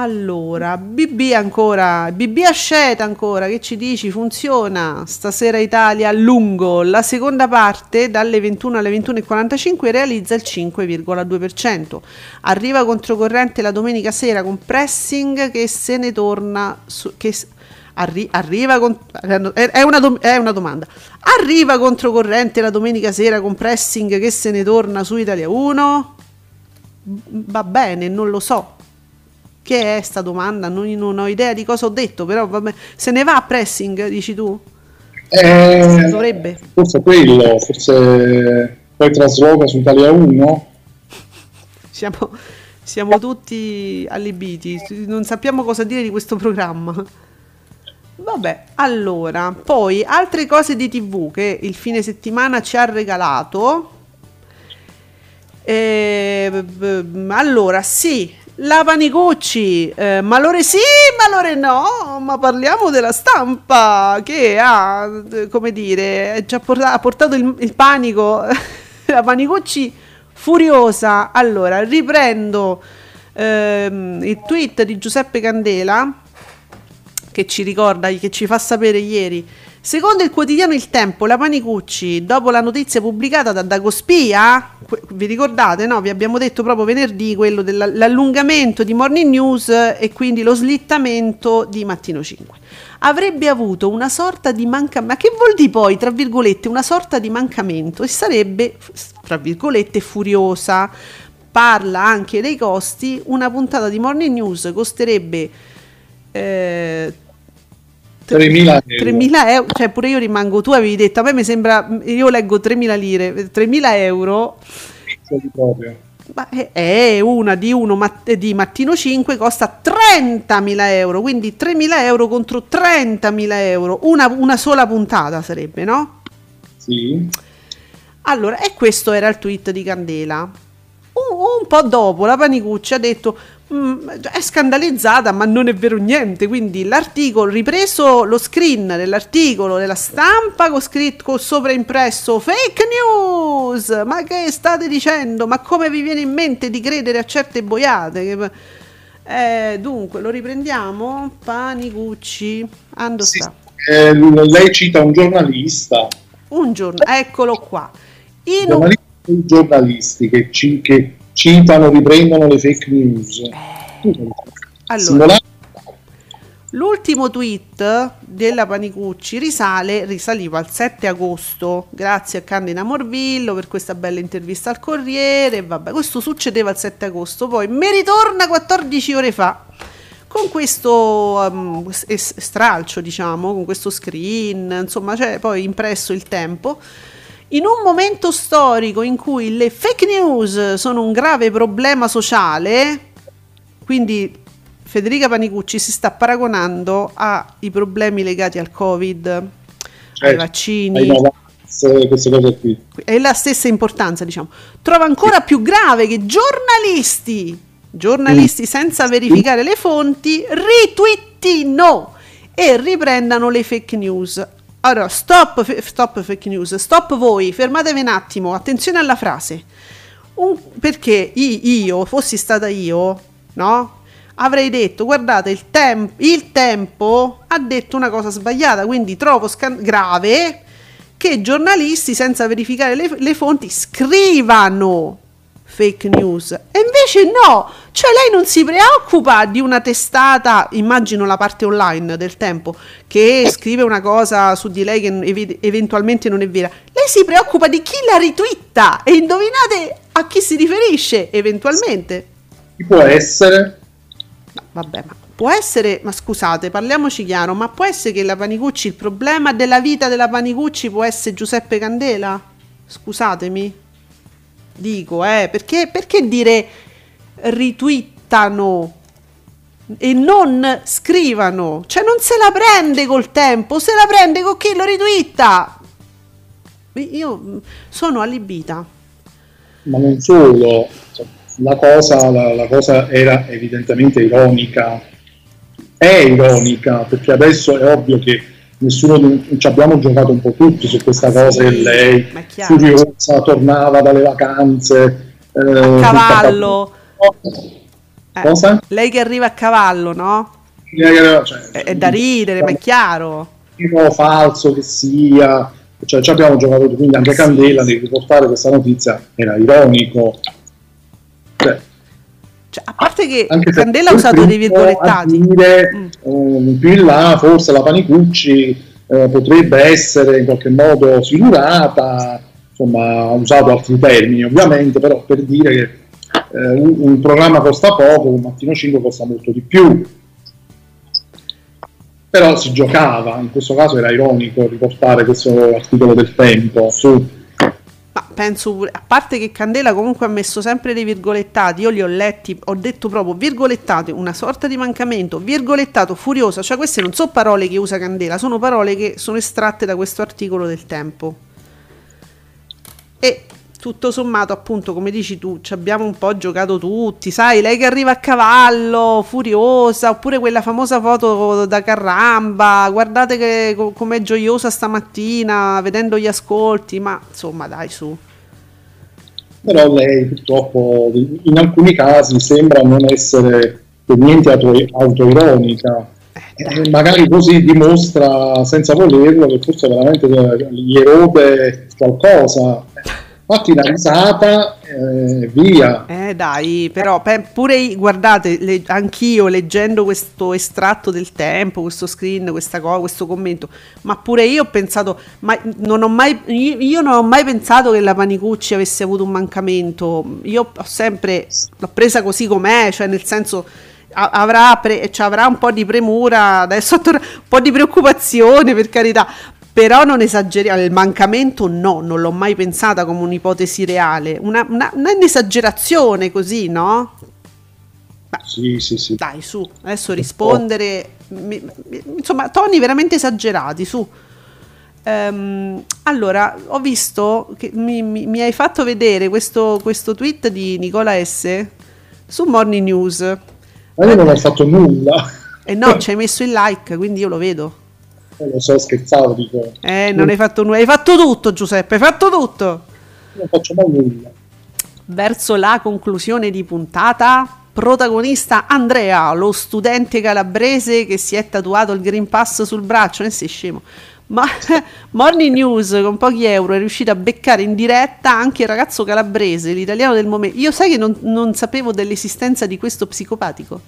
allora, BB ancora, BB Asceta ancora, che ci dici? Funziona stasera Italia a lungo, la seconda parte dalle 21 alle 21.45 realizza il 5,2%. Arriva controcorrente la domenica sera con pressing che se ne torna, su, che arri, arriva con, è, una dom, è una domanda. Arriva controcorrente la domenica sera con pressing che se ne torna su Italia 1? Va bene, non lo so che è sta domanda? Non, non, ho idea di cosa ho detto, però vabbè. se ne va a pressing, dici tu? Eh, Dovrebbe. Forse quello, forse poi trasloca su Italia 1. Siamo, siamo tutti allibiti, non sappiamo cosa dire di questo programma. Vabbè, allora, poi altre cose di TV che il fine settimana ci ha regalato. Eh, allora, sì, la Panicucci, eh, malore sì, malore no, ma parliamo della stampa che ha, come dire, ci ha portato, ha portato il, il panico. la Panicucci furiosa. Allora, riprendo ehm, il tweet di Giuseppe Candela che ci ricorda, che ci fa sapere ieri. Secondo il quotidiano Il Tempo, la Panicucci, dopo la notizia pubblicata da Dagospia, vi ricordate, no? Vi abbiamo detto proprio venerdì quello dell'allungamento di Morning News e quindi lo slittamento di Mattino 5. Avrebbe avuto una sorta di mancamento, ma che vuol dire poi, tra virgolette, una sorta di mancamento e sarebbe, tra virgolette, furiosa. Parla anche dei costi, una puntata di Morning News costerebbe... Eh, 3.000 euro. 3.000 euro, cioè pure io rimango, tu avevi detto, a me mi sembra, io leggo 3.000 lire, 3.000 euro. Ma è una di uno mat- di mattino 5 costa 30.000 euro, quindi 3.000 euro contro 30.000 euro, una, una sola puntata sarebbe, no? Sì. Allora, e questo era il tweet di Candela. Un, po' dopo la Panicucci ha detto Mm, è scandalizzata, ma non è vero niente. Quindi l'articolo, ripreso lo screen dell'articolo della stampa con scritto sopra impresso fake news. Ma che state dicendo? Ma come vi viene in mente di credere a certe boiate? Eh, dunque, lo riprendiamo. Panicucci, Ando sì, sta. Eh, lei cita un giornalista. Un giornalista, eccolo qua. In giornalisti che, ci, che citano, riprendono le fake news. Allora, l'ultimo tweet della Panicucci risale, risaliva al 7 agosto, grazie a Candina Morvillo per questa bella intervista al Corriere, vabbè, questo succedeva il 7 agosto, poi mi ritorna 14 ore fa. Con questo um, stralcio, diciamo, con questo screen, insomma, c'è poi impresso il tempo in un momento storico in cui le fake news sono un grave problema sociale, quindi Federica Panicucci si sta paragonando ai problemi legati al Covid, certo, ai vaccini. Ai queste cose qui. È la stessa importanza, diciamo. Trova ancora più grave che giornalisti, giornalisti mm. senza verificare le fonti, ritwittino e riprendano le fake news. Allora, stop, stop fake news, stop voi, fermatevi un attimo, attenzione alla frase. Un, perché io, fossi stata io, no? Avrei detto, guardate, il, tem- il tempo ha detto una cosa sbagliata, quindi trovo scan- grave che giornalisti, senza verificare le, le fonti, scrivano fake news. E invece no, cioè lei non si preoccupa di una testata, immagino la parte online del tempo, che scrive una cosa su di lei che ev- eventualmente non è vera. Lei si preoccupa di chi la ritwitta e indovinate a chi si riferisce eventualmente. Chi può essere? No, vabbè, ma può essere, ma scusate, parliamoci chiaro, ma può essere che la Panicucci, il problema della vita della Panicucci può essere Giuseppe Candela? Scusatemi dico, eh, perché, perché dire ritwittano e non scrivano? Cioè non se la prende col tempo, se la prende con chi lo ritwitta. Io sono allibita. Ma non solo, cioè, la cosa, la, la cosa era evidentemente ironica. È ironica, perché adesso è ovvio che nessuno di, ci abbiamo giocato un po' tutti su questa cosa che lei. Furiosa tornava dalle vacanze eh, a cavallo. eh, cosa? lei che arriva a cavallo no? Cioè, è, è, da ridere ma è chiaro. Falso che sia. Cioè ci abbiamo giocato tutti quindi anche Candela nel riportare questa notizia. Era ironico cioè, a parte che Anche Candela ha usato dei virgolettati. Dire, mm. um, più in là, forse la Panicucci eh, potrebbe essere in qualche modo figurata, insomma, ha usato altri termini ovviamente, però per dire che eh, un, un, programma costa poco, un mattino 5 costa molto di più. Però si giocava, in questo caso era ironico riportare questo articolo del tempo su penso pure, a parte che Candela comunque ha messo sempre dei virgolettati, io li ho letti, ho detto proprio virgolettati, una sorta di mancamento, virgolettato, furiosa, cioè queste non sono parole che usa Candela, sono parole che sono estratte da questo articolo del tempo. E tutto sommato, appunto, come dici tu, ci abbiamo un po' giocato tutti, sai, lei che arriva a cavallo, furiosa, oppure quella famosa foto da Carramba, guardate com'è gioiosa stamattina vedendo gli ascolti, ma insomma, dai, su. Però lei purtroppo in alcuni casi sembra non essere per niente auto- autoironica. eh, magari così dimostra senza volerlo che forse veramente gli erode qualcosa fatti una risata eh, via. Eh dai, però pure guardate, le, anch'io leggendo questo estratto del tempo, questo screen, questa cosa, questo commento, ma pure io ho pensato, ma non ho mai, io, io, non ho mai pensato che la Panicucci avesse avuto un mancamento. Io ho sempre, l'ho presa così com'è, cioè nel senso avrà, pre, cioè avrà un po' di premura, adesso un po' di preoccupazione per carità, però non esageriamo, il mancamento no, non l'ho mai pensata come un'ipotesi reale, una, una, un'esagerazione così, no? Beh, sì, sì, sì. Dai, su, adesso rispondere, mi, mi, insomma, toni veramente esagerati, su. Um, allora, ho visto che mi, mi, hai fatto vedere questo, questo, tweet di Nicola S su Morning News. Ma io non ho fatto nulla. E eh no, ci hai messo il like, quindi io lo vedo. Eh, lo so, scherzavo, dico. Eh, non hai fatto nulla. Hai fatto tutto, Giuseppe, hai fatto tutto. Non faccio mai nulla. Verso la conclusione di puntata, protagonista Andrea, lo studente calabrese che si è tatuato il Green Pass sul braccio, ne sei scemo. Ma Morning News con pochi euro è riuscito a beccare in diretta anche il ragazzo calabrese, l'italiano del momento. Io sai che non, non sapevo dell'esistenza di questo psicopatico.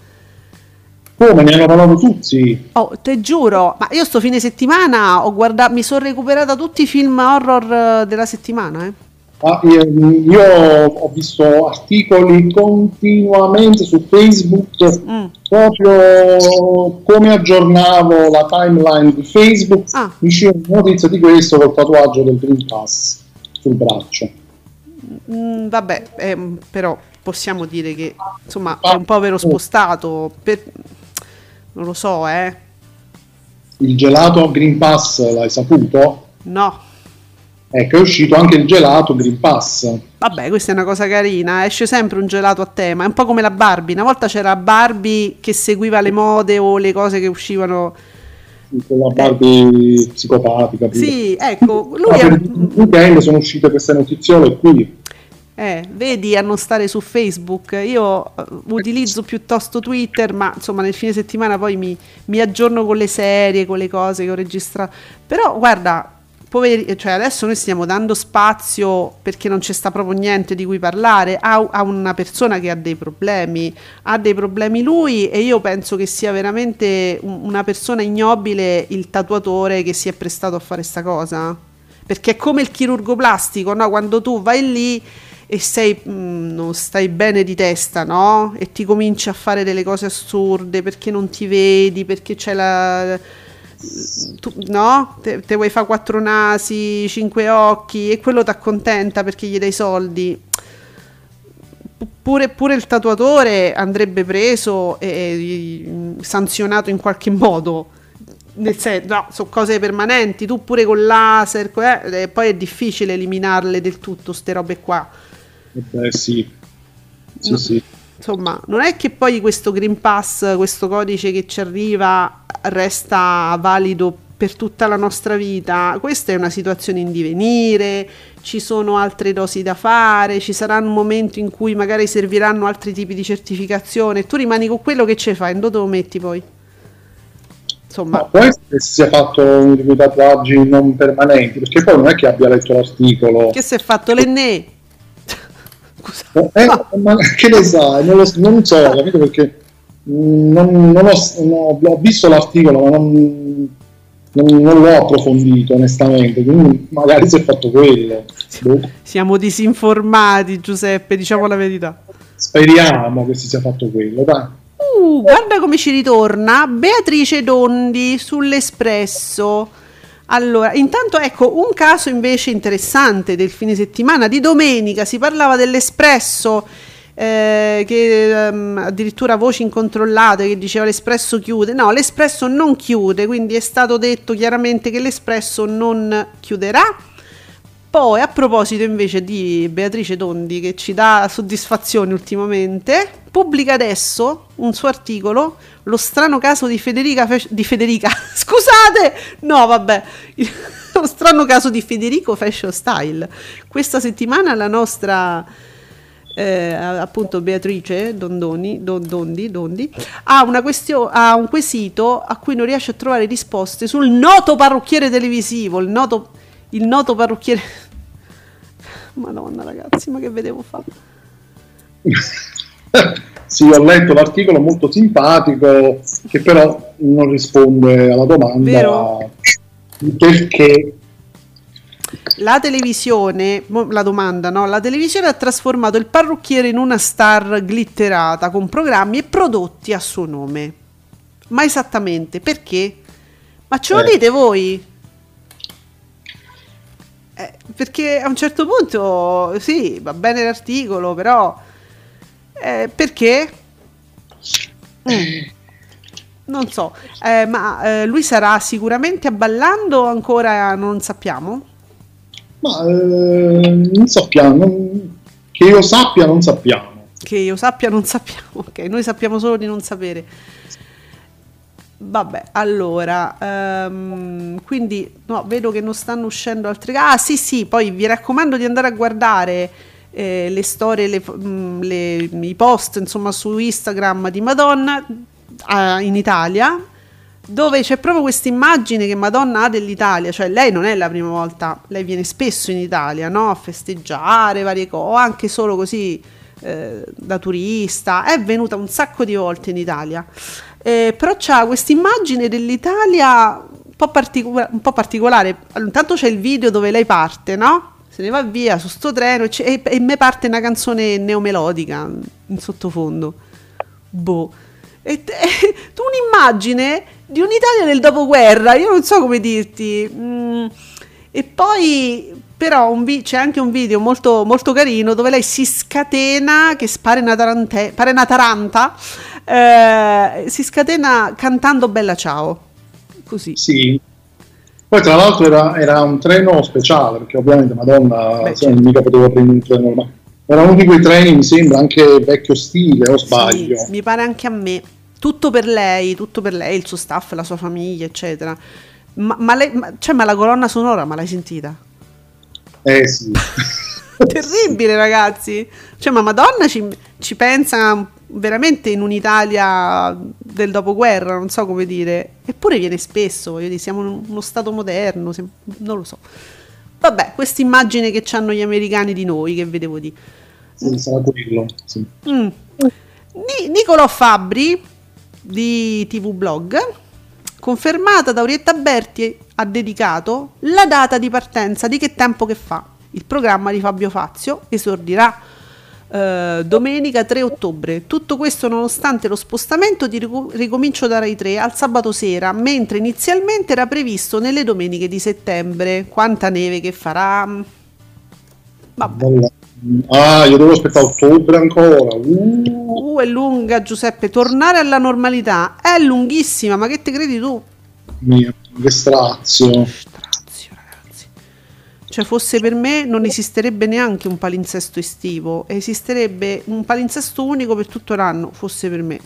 Come ne hanno parlato tutti? Oh, te giuro, ma io sto fine settimana ho guardato, mi sono recuperata tutti i film horror eh, della settimana, eh. Ah, io, io, ho visto articoli continuamente su Facebook mm. proprio come aggiornavo la timeline di Facebook ah. mi notizia di questo col tatuaggio del Green Pass sul braccio mm, vabbè eh, però possiamo dire che insomma è un povero spostato per, non lo so, eh. Il gelato Green Pass l'hai saputo? No. Ecco, è uscito anche il gelato Green Pass. Vabbè, questa è una cosa carina, esce sempre un gelato a tema, è un po' come la Barbie. Una volta c'era Barbie che seguiva le mode o le cose che uscivano la Barbie eh. psicopatica. Sì, ecco, lui no, è... per il weekend sono uscite queste notiziole qui. Eh, vedi a non stare su Facebook, io eh, utilizzo piuttosto Twitter, ma insomma nel fine settimana poi mi, mi aggiorno con le serie, con le cose che ho registrato. Però guarda, poveri, cioè adesso noi stiamo dando spazio perché non c'è sta proprio niente di cui parlare a, a, una persona che ha dei problemi, ha dei problemi lui e io penso che sia veramente un, una persona ignobile il tatuatore che si è prestato a fare sta cosa. Perché è come il chirurgo plastico, no? Quando tu vai lì e sei, mh, mm, non stai bene di testa, no? E ti cominci a fare delle cose assurde perché non ti vedi, perché c'è la... Tu, no? Te, te vuoi fare quattro nasi, cinque occhi e quello ti accontenta perché gli dai soldi. Pure, pure, il tatuatore andrebbe preso e, e sanzionato in qualche modo. Nel senso, no, sono cose permanenti. Tu pure con laser, eh, poi è difficile eliminarle del tutto, queste robe qua. Beh, sì. Sì, no, sì. Insomma, non è che poi questo Green Pass, questo codice che ci arriva, resta valido per tutta la nostra vita. Questa è una situazione in divenire, ci sono altre dosi da fare, ci sarà un momento in cui magari serviranno altri tipi di certificazione. Tu rimani con quello che ce fai, dove lo metti poi? Insomma. Ma può essere che si sia fatto un di quei tatuaggi non permanenti, perché poi non è che abbia letto l'articolo. Che si è fatto l'enne? Eh, ma che ne sai? Non, lo, non so, capito perché non, non ho, no, ho, visto l'articolo, ma non, non, non, l'ho approfondito onestamente, quindi magari si è fatto quello. Boh. Siamo disinformati, Giuseppe, diciamo la verità. Speriamo che si sia fatto quello, dai. Uh, guarda come ci ritorna Beatrice Dondi sull'Espresso. Allora, intanto ecco un caso invece interessante del fine settimana di domenica, si parlava dell'Espresso eh, che um, addirittura voci incontrollate che diceva l'Espresso chiude. No, l'Espresso non chiude, quindi è stato detto chiaramente che l'Espresso non chiuderà. Poi a proposito invece di Beatrice Tondi che ci dà soddisfazioni ultimamente, pubblica adesso un suo articolo, lo strano caso di Federica, di Federica, scusate, no vabbè, lo strano caso di Federico Fashion Style. Questa settimana la nostra eh, appunto Beatrice Dondoni, Dondi, Dondi ha, question- ha un quesito a cui non riesce a trovare risposte sul noto parrucchiere televisivo, il noto, il noto parrucchiere... Madonna ragazzi, ma che vedevo fare? sì, ho letto l'articolo molto simpatico che però non risponde alla domanda Vero? perché la televisione, la domanda, no? La televisione ha trasformato il parrucchiere in una star glitterata con programmi e prodotti a suo nome. Ma esattamente perché? Ma ce lo eh. dite voi? Eh, perché a un certo punto, sì, va bene l'articolo, però eh, perché? Mm. Non so, eh, ma eh, lui sarà sicuramente a ballando o ancora non sappiamo? Ma eh, non sappiamo, non, che io sappia non sappiamo. Che io sappia non sappiamo, ok, noi sappiamo solo di non sapere. Vabbè, allora, um, quindi no, vedo che non stanno uscendo altre... Ah sì sì, poi vi raccomando di andare a guardare eh, le storie, le, mm, le, i post insomma su Instagram di Madonna uh, in Italia dove c'è proprio questa immagine che Madonna ha dell'Italia, cioè lei non è la prima volta, lei viene spesso in Italia no? a festeggiare varie cose, anche solo così eh, da turista, è venuta un sacco di volte in Italia, eh, però c'ha questa immagine dell'Italia un po, particola- un po' particolare, intanto c'è il video dove lei parte, no? Se ne va via su sto treno e, e, e me parte una canzone neomelodica in sottofondo. Boh. E, e, tu un'immagine di un'Italia del dopoguerra, io non so come dirti. Mm, e poi però vi- c'è anche un video molto, molto, carino dove lei si scatena, che spara una, tarante- pare una taranta, eh, si scatena cantando Bella Ciao. Così. Sì. Poi tra l'altro era, era un treno speciale, perché ovviamente Madonna Beh, certo. mica poteva prendere un treno normale. Era uno di quei treni, mi sembra, anche vecchio stile, o sbaglio. Sì, mi pare anche a me tutto per lei, tutto per lei, il suo staff, la sua famiglia, eccetera. Ma, ma, lei, ma, cioè, ma la colonna sonora, ma l'hai sentita? Eh sì. Terribile, ragazzi. Cioè, ma Madonna ci, ci, pensa veramente in un'Italia del dopoguerra, non so come dire. Eppure viene spesso, voglio dire, siamo in uno stato moderno, siamo, non lo so. Vabbè, questa immagine che hanno gli americani di noi, che vedevo di... Sì, sarà quello, sì. Mm. Nicolò Fabbri di TV Blog, confermata da Orietta Berti, ha dedicato la data di partenza di Che tempo che fa. Il programma di Fabio Fazio esordirà eh, domenica 3 ottobre. Tutto questo nonostante lo spostamento di ricomincio da Rai 3 al sabato sera, mentre inizialmente era previsto nelle domeniche di settembre. Quanta neve che farà? Vabbè. Ah, io devo aspettare ottobre ancora. Uh. uh. è lunga Giuseppe, tornare alla normalità è lunghissima, ma che te credi tu? Mio, che strazio. Strazio. Cioè, fosse per me non esisterebbe neanche un palinsesto estivo, esisterebbe un palinsesto unico per tutto l'anno, fosse per me.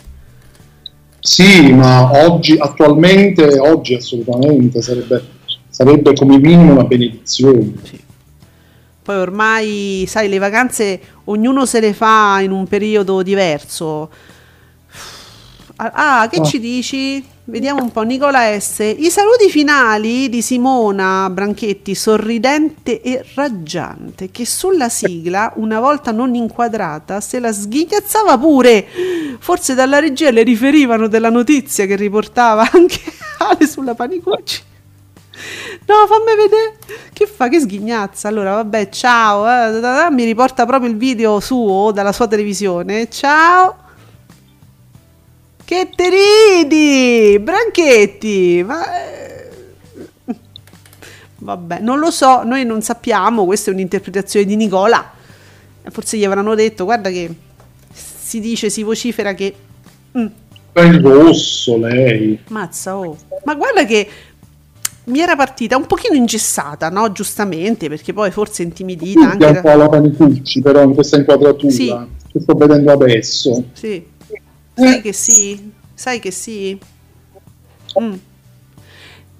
Sì, ma oggi, attualmente, oggi assolutamente sarebbe, sarebbe come minimo una benedizione. Sì. Poi ormai, sai, le vacanze ognuno se le fa in un periodo diverso. Ah, che oh. ci dici? Vediamo un po', Nicola S. I saluti finali di Simona Branchetti, sorridente e raggiante, che sulla sigla, una volta non inquadrata, se la sghignazzava pure. Forse dalla regia le riferivano della notizia che riportava anche Ale sulla Panicucci. No, fammi vedere. Che fa? Che sghignazza. Allora, vabbè, ciao. Eh, mi riporta proprio il video suo dalla sua televisione. Ciao. Che te ridi? Branchetti. Ma... Eh, vabbè, non lo so, noi non sappiamo, questa è un'interpretazione di Nicola. Forse gli avranno detto, guarda che si dice, si vocifera che... Mm. È il rosso lei. Mazza, oh. Ma guarda che mi era partita un pochino ingessata, no? Giustamente, perché poi forse intimidita anche. un po' la Panicucci, però in questa inquadratura sì. che sto vedendo adesso. Sì. Sai che sì? Sai che sì? Mm.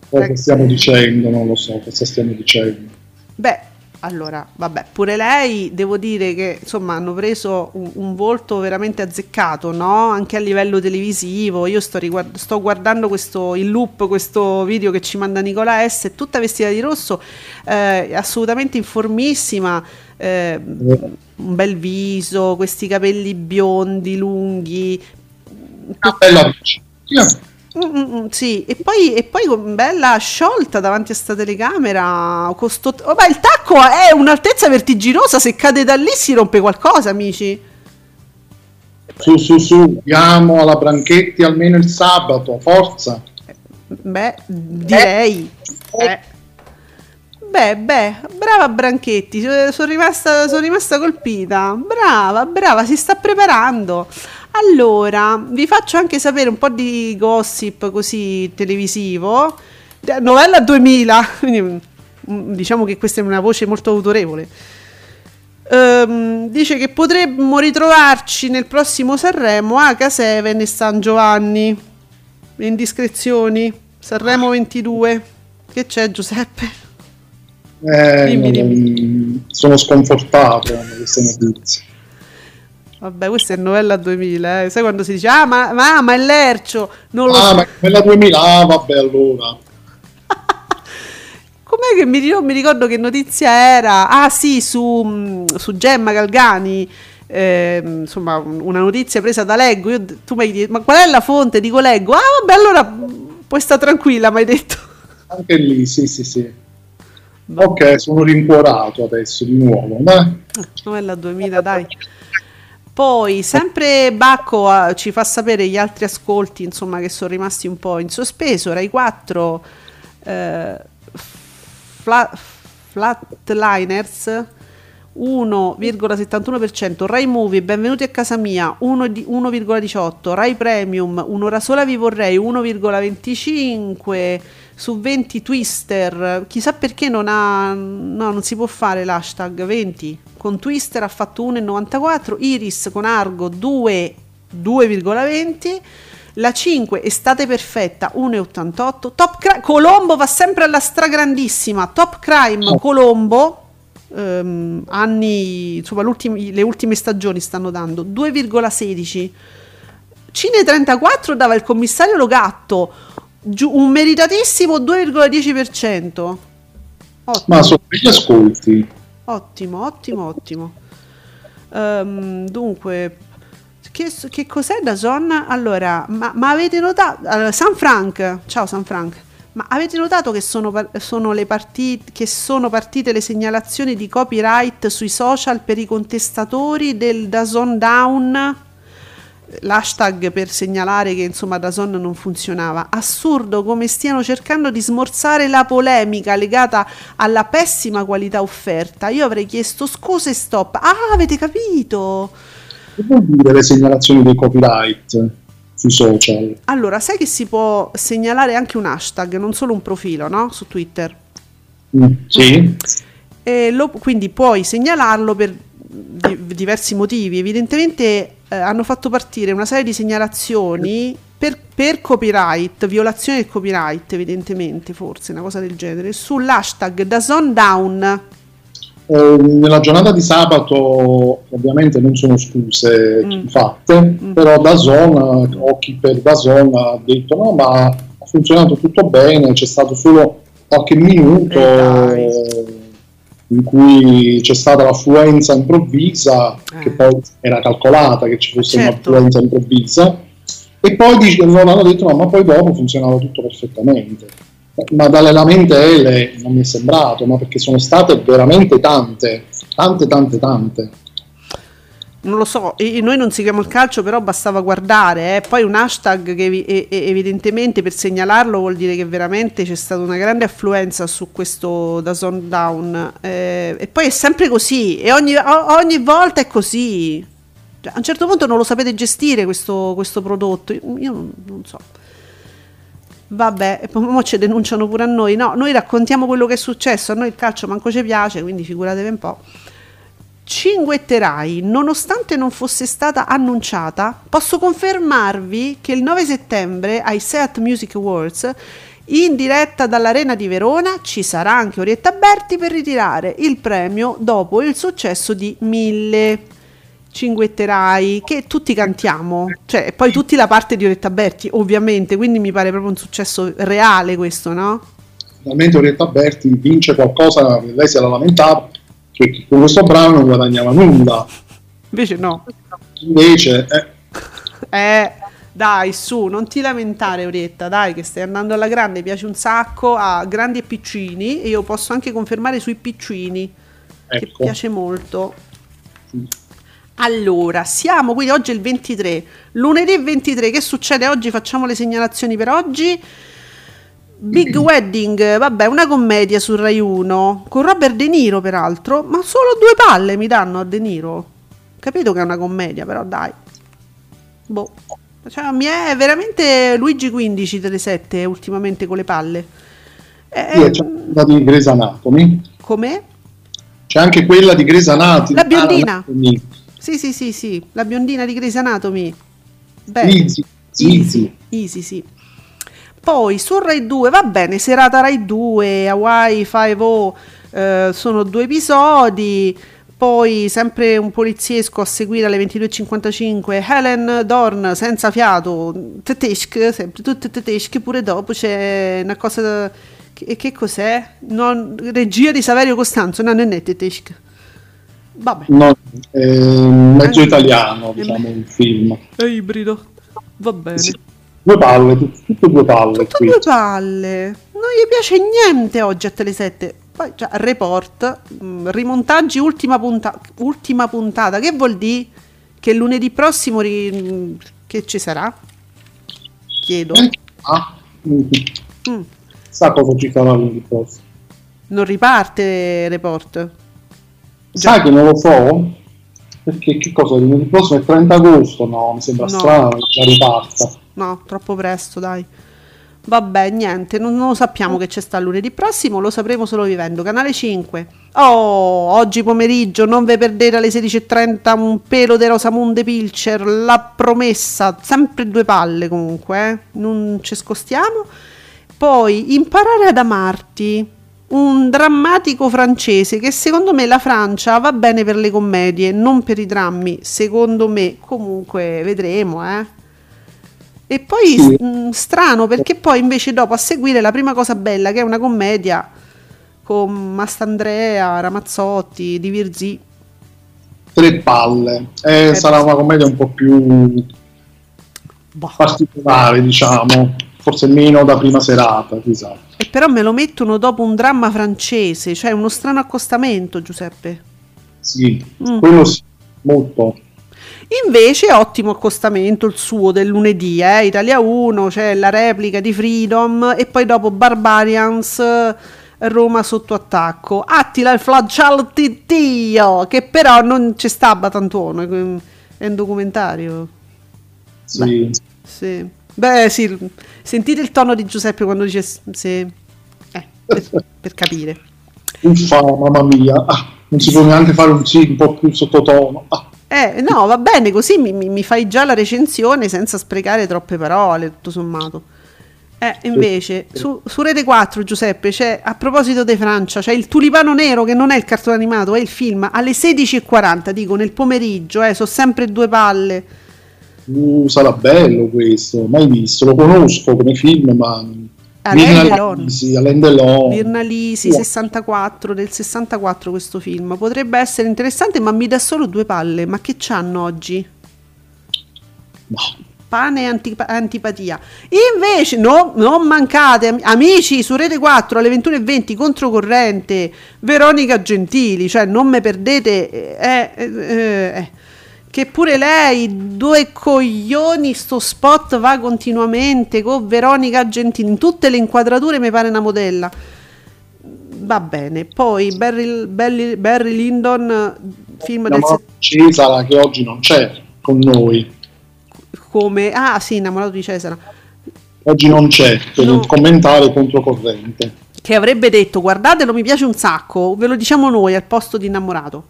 Cosa stiamo dicendo? Non lo so, cosa stiamo dicendo. Beh, allora, vabbè, pure lei devo dire che insomma hanno preso un, un volto veramente azzeccato, no? Anche a livello televisivo. Io sto, riguard- sto, guardando questo in loop questo video che ci manda Nicola S, tutta vestita di rosso, eh, assolutamente informissima. Eh, un bel viso, questi capelli biondi, lunghi. Una bella Mm, mm, mm, sì, e poi, e poi bella sciolta davanti a sta telecamera. Costo... Oh, beh, il tacco è un'altezza vertiginosa. Se cade da lì si rompe qualcosa, amici. Su, su, su, andiamo alla Branchetti almeno il sabato, forza. Beh, direi. Eh. Eh. Beh, beh, brava Branchetti, sono rimasta, sono rimasta colpita. Brava, brava, si sta preparando. Allora, vi faccio anche sapere un po' di gossip così televisivo. Novella 2000, quindi mm, diciamo che questa è una voce molto autorevole. Um, dice che potremmo ritrovarci nel prossimo Sanremo H7 e San Giovanni. Indiscrezioni. Sanremo 22. Che c'è Giuseppe? Eh, dimmi, dimmi. Sono sconfortato da queste notizie. Vabbè, questa è novella 2000, eh. sai quando si dice ah ma, ma, ma è Lercio, non lo ah, so. ma novella 2000, ah vabbè allora. Com'è che mi, mi, ricordo che notizia era? Ah sì, su, mm, su Gemma Galgani, eh, insomma una notizia presa da Leggo, Io, tu mi hai detto ma qual è la fonte? Dico Leggo, ah vabbè allora puoi stare tranquilla, mi hai detto. Anche lì, sì sì sì. Ok, sono rincuorato adesso di nuovo. Ma... Novella 2000, dai. Poi sempre Bacco uh, ci fa sapere gli altri ascolti insomma, che sono rimasti un po' in sospeso. Rai 4 eh, flat, Flatliners 1,71%, Rai Movie Benvenuti a casa mia 1,18%, Rai Premium Un'ora sola vi vorrei 1,25% su 20 Twister, chissà perché non ha no, non si può fare l'hashtag 20 con Twister ha fatto 1,94, Iris con Argo 2, 2,20, la 5 Estate Perfetta 1,88, Top Crime, Colombo va sempre alla stragrandissima, Top Crime oh. Colombo, ehm, anni, insomma le ultime stagioni stanno dando 2,16, Cine 34 dava il commissario Logatto, giù, un meritatissimo 2,10%. Ottimo. Ma sono degli ascolti. Ottimo, ottimo, ottimo. Um, dunque, che, che, cos'è da zona? Allora, ma, ma avete notato? Allora, San Frank, ciao San Frank. Ma avete notato che sono, sono, le partite, che sono partite le segnalazioni di copyright sui social per i contestatori del Dazon Down? L'hashtag per segnalare che insomma Dazon non funzionava. Assurdo come stiano cercando di smorzare la polemica legata alla pessima qualità offerta. Io avrei chiesto scuse stop. Ah, avete capito? Che vuol dire le segnalazioni dei copyright? sui social. Allora, sai che si può segnalare anche un hashtag, non solo un profilo, no? Su Twitter. Mm, sì. Lo, quindi puoi segnalarlo per di, diversi motivi. Evidentemente eh, hanno fatto partire una serie di segnalazioni per, per, copyright, violazione del copyright, evidentemente, forse una cosa del genere, sull'hashtag Dazon Down. Eh, nella giornata di sabato ovviamente non sono scuse mm. fatte, mm. però Dazon o chi per Dazon ha detto no ma ha funzionato tutto bene, c'è stato solo qualche minuto eh, in cui c'è stata l'affluenza improvvisa, eh. che poi era calcolata che ci fosse certo. un'affluenza improvvisa, e poi dic- hanno detto no, ma poi dopo funzionava tutto perfettamente. Ma dalle lamentele non mi è sembrato, ma perché sono state veramente tante, tante, tante, tante non lo so, noi non seguiamo il calcio, però bastava guardare, eh. poi un hashtag che evidentemente per segnalarlo vuol dire che veramente c'è stata una grande affluenza su questo da Zone eh, e poi è sempre così e ogni, ogni volta è così. Cioè, a un certo punto non lo sapete gestire questo, questo prodotto, io non, non so. Vabbè, e poi ci denunciano pure a noi. No, noi raccontiamo quello che è successo, a noi il calcio manco ci piace, quindi figuratevi un po'. Cinguetterai, nonostante non fosse stata annunciata, posso confermarvi che il 9 settembre ai Seat Music Awards in diretta dall'Arena di Verona ci sarà anche Orietta Berti per ritirare il premio dopo il successo di Mille Cinguetterai che tutti cantiamo, cioè poi tutti la parte di Orietta Berti ovviamente, quindi mi pare proprio un successo reale questo, no? Finalmente Orietta Berti vince qualcosa, lei si era lamentata che con questo brano non guadagnava nulla. Invece no. Invece... Eh. eh, dai, su, non ti lamentare Orietta, dai che stai andando alla grande, piace un sacco a grandi e piccini e io posso anche confermare sui piccini, ecco. che piace molto. Allora, siamo quindi oggi è il 23, lunedì 23, che succede oggi? Facciamo le segnalazioni per oggi. Big Wedding, vabbè, una commedia su Rai 1 con Robert De Niro, peraltro, ma solo due palle mi danno a De Niro. Capito che è una commedia, però dai. Boh. Cioè, mi è veramente Luigi 15 delle 7 ultimamente con le palle. Eh, sì, c'è quella di Grey's Anatomy. Com'è? C'è anche quella di Grey's Anatomy. La biondina. Ah, sì, sì, sì, sì, la biondina di Grey's Anatomy. Beh, easy, easy. Easy, easy, sì. Poi su Rai 2, va bene, serata Rai 2, Hawaii 5 eh, sono due episodi. Poi sempre un poliziesco a seguire alle 22.55 Helen Dorn senza fiato, Teteschi, sempre tutte Teteschi, pure dopo c'è una cosa... Che, che cos'è? Non, regia di Saverio Costanzo, no, non è Teteschi. Vabbè. No, è mezzo italiano, diciamo, il film. È ibrido, va bene. Sì. Due palle, tutte due palle. Tutte due palle. Non gli piace niente oggi a Tele7. Poi, cioè, report, mm, rimontaggi, ultima, punta- ultima puntata. Che vuol dire? Che lunedì prossimo ri- che ci sarà? Chiedo. Ah, mm. Sa cosa ci sarà lunedì prossimo? Non riparte report? Sai che non lo so? Perché che cosa? Lunedì prossimo è il 30 agosto? No, mi sembra no. strano che la riparta no, troppo presto, dai. Vabbè, niente, non, non, lo sappiamo che c'è sta lunedì prossimo, lo sapremo solo vivendo. Canale 5. Oh, oggi pomeriggio, non ve perdete alle 16.30 un pelo di Rosamunde Pilcher, la promessa, sempre due palle comunque, eh? non ci scostiamo. Poi, imparare ad amarti, un drammatico francese che secondo me la Francia va bene per le commedie, non per i drammi, secondo me, comunque vedremo, eh. E poi sì. mh, mm, strano perché poi invece dopo a seguire la prima cosa bella che è una commedia con Mastandrea, Ramazzotti, Di Virzì. Tre palle. Eh, eh, sarà una commedia un po' più boh. particolare, diciamo, forse meno da prima serata, chissà. E però me lo mettono dopo un dramma francese, cioè uno strano accostamento, Giuseppe. Sì, mm. quello sì, molto. Invece ottimo accostamento il suo del lunedì, eh? Italia 1, c'è la replica di Freedom e poi dopo Barbarians Roma sotto attacco. Attila il flagello di Dio, che però non c'è sta Batantone, è un documentario. Sì. Beh, sì. Beh, sì, sentite il tono di Giuseppe quando dice sì. Eh, per, per capire. Uffa, mamma mia, ah, non si può neanche fare un sì un po' più sottotono. Ah. Eh, no, va bene, così mi, mi, fai già la recensione senza sprecare troppe parole, tutto sommato. Eh, invece, su, su, Rete 4, Giuseppe, c'è, a proposito di Francia, c'è il Tulipano Nero, che non è il cartone animato, è il film, alle 16.40, dico, nel pomeriggio, eh, sono sempre due palle. Uh, sarà bello questo, mai visto, lo conosco come film, ma Alain Delon. Sì, Alain Delon. Virnalisi, yeah. 64, del 64 questo film. Potrebbe essere interessante, ma mi dà solo due palle. Ma che c'hanno oggi? No. Pane e antip- antipatia. Invece, no, non mancate, amici, su Rete 4 alle 21.20 controcorrente, Veronica Gentili, cioè non me perdete. Eh, eh, eh, eh che pure lei, due coglioni, sto spot va continuamente con Veronica Gentili, in tutte le inquadrature mi pare una modella. Va bene, poi Barry, Barry, Barry Lyndon, film del... Cesara che oggi non c'è con noi. Come? Ah sì, innamorato di Cesara. Oggi non c'è, per no. commentare controcorrente. Che avrebbe detto, guardatelo, mi piace un sacco, ve lo diciamo noi al posto di innamorato.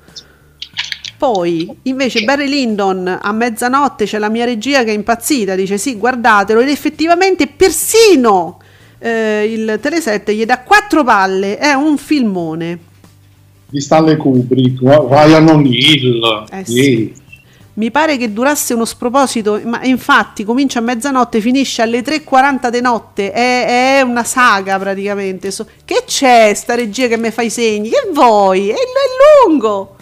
Poi invece Barry Lyndon a mezzanotte c'è la mia regia che è impazzita, dice sì guardatelo ed effettivamente persino eh, il Telesette gli dà quattro palle, è un filmone. Di Stanley Kubrick, Ryan O'Neill. Eh, sì. Mi pare che durasse uno sproposito, ma infatti comincia a mezzanotte, finisce alle 3.40 di notte, è, è, una saga praticamente. Che c'è sta regia che mi fa i segni? Che vuoi? È, è lungo!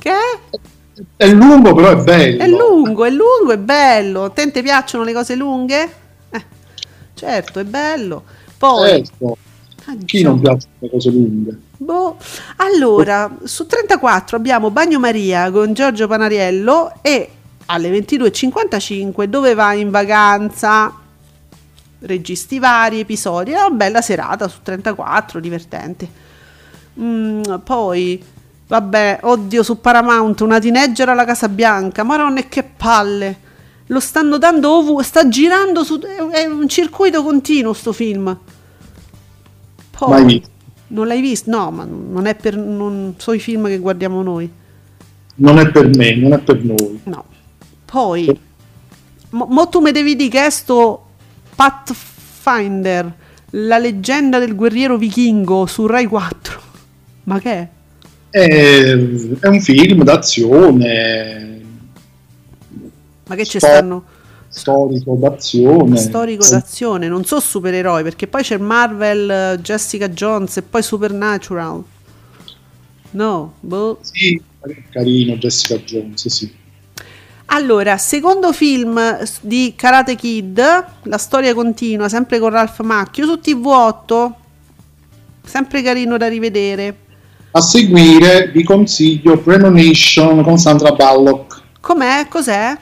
Che è? Lungo però è bello. È lungo, è lungo, è bello. A te ti piacciono le cose lunghe? Eh, certo, è bello. Poi... Certo. Chi non piace le cose lunghe? Boh. Allora, su 34 abbiamo Bagnomaria con Giorgio Panariello e alle 22.55 dove va in vacanza registi vari episodi. È una bella serata su 34, divertente. Mm, poi, vabbè, oddio, su Paramount, una teenager alla Casa Bianca. Ma non è che palle. Lo stanno dando ovunque, sta girando su... È un circuito continuo sto film. Poi. Non l'hai visto? No, ma non è per. Non so i film che guardiamo noi. Non è per me, non è per noi. No. Poi. Mo, mo tu mi devi dire che è sto Pathfinder, la leggenda del guerriero vichingo su Rai 4. Ma che è? È, è un film d'azione. Ma che ci stanno? storico d'azione. Storico d'azione, non so supereroi, perché poi c'è Marvel, Jessica Jones e poi Supernatural. No, boh. Sì, carino Jessica Jones, sì. Allora, secondo film di Karate Kid, la storia continua, sempre con Ralph Macchio, su TV8, sempre carino da rivedere. A seguire vi consiglio Premonition con Sandra Bullock. Com'è? Cos'è?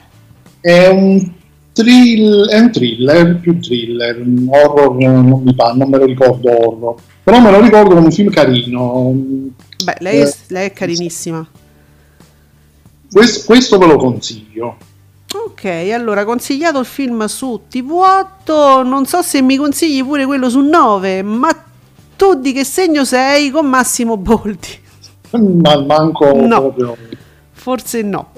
È un Thrill, è un thriller, più thriller, horror non mi fa, non me lo ricordo horror, però me lo ricordo come un film carino. Beh, lei, eh, lei è carinissima. Questo, questo ve lo consiglio. Ok, allora consigliato il film su TV8, non so se mi consigli pure quello su 9, ma tu di che segno sei con Massimo Boldi? Ma manco no. proprio. Forse no.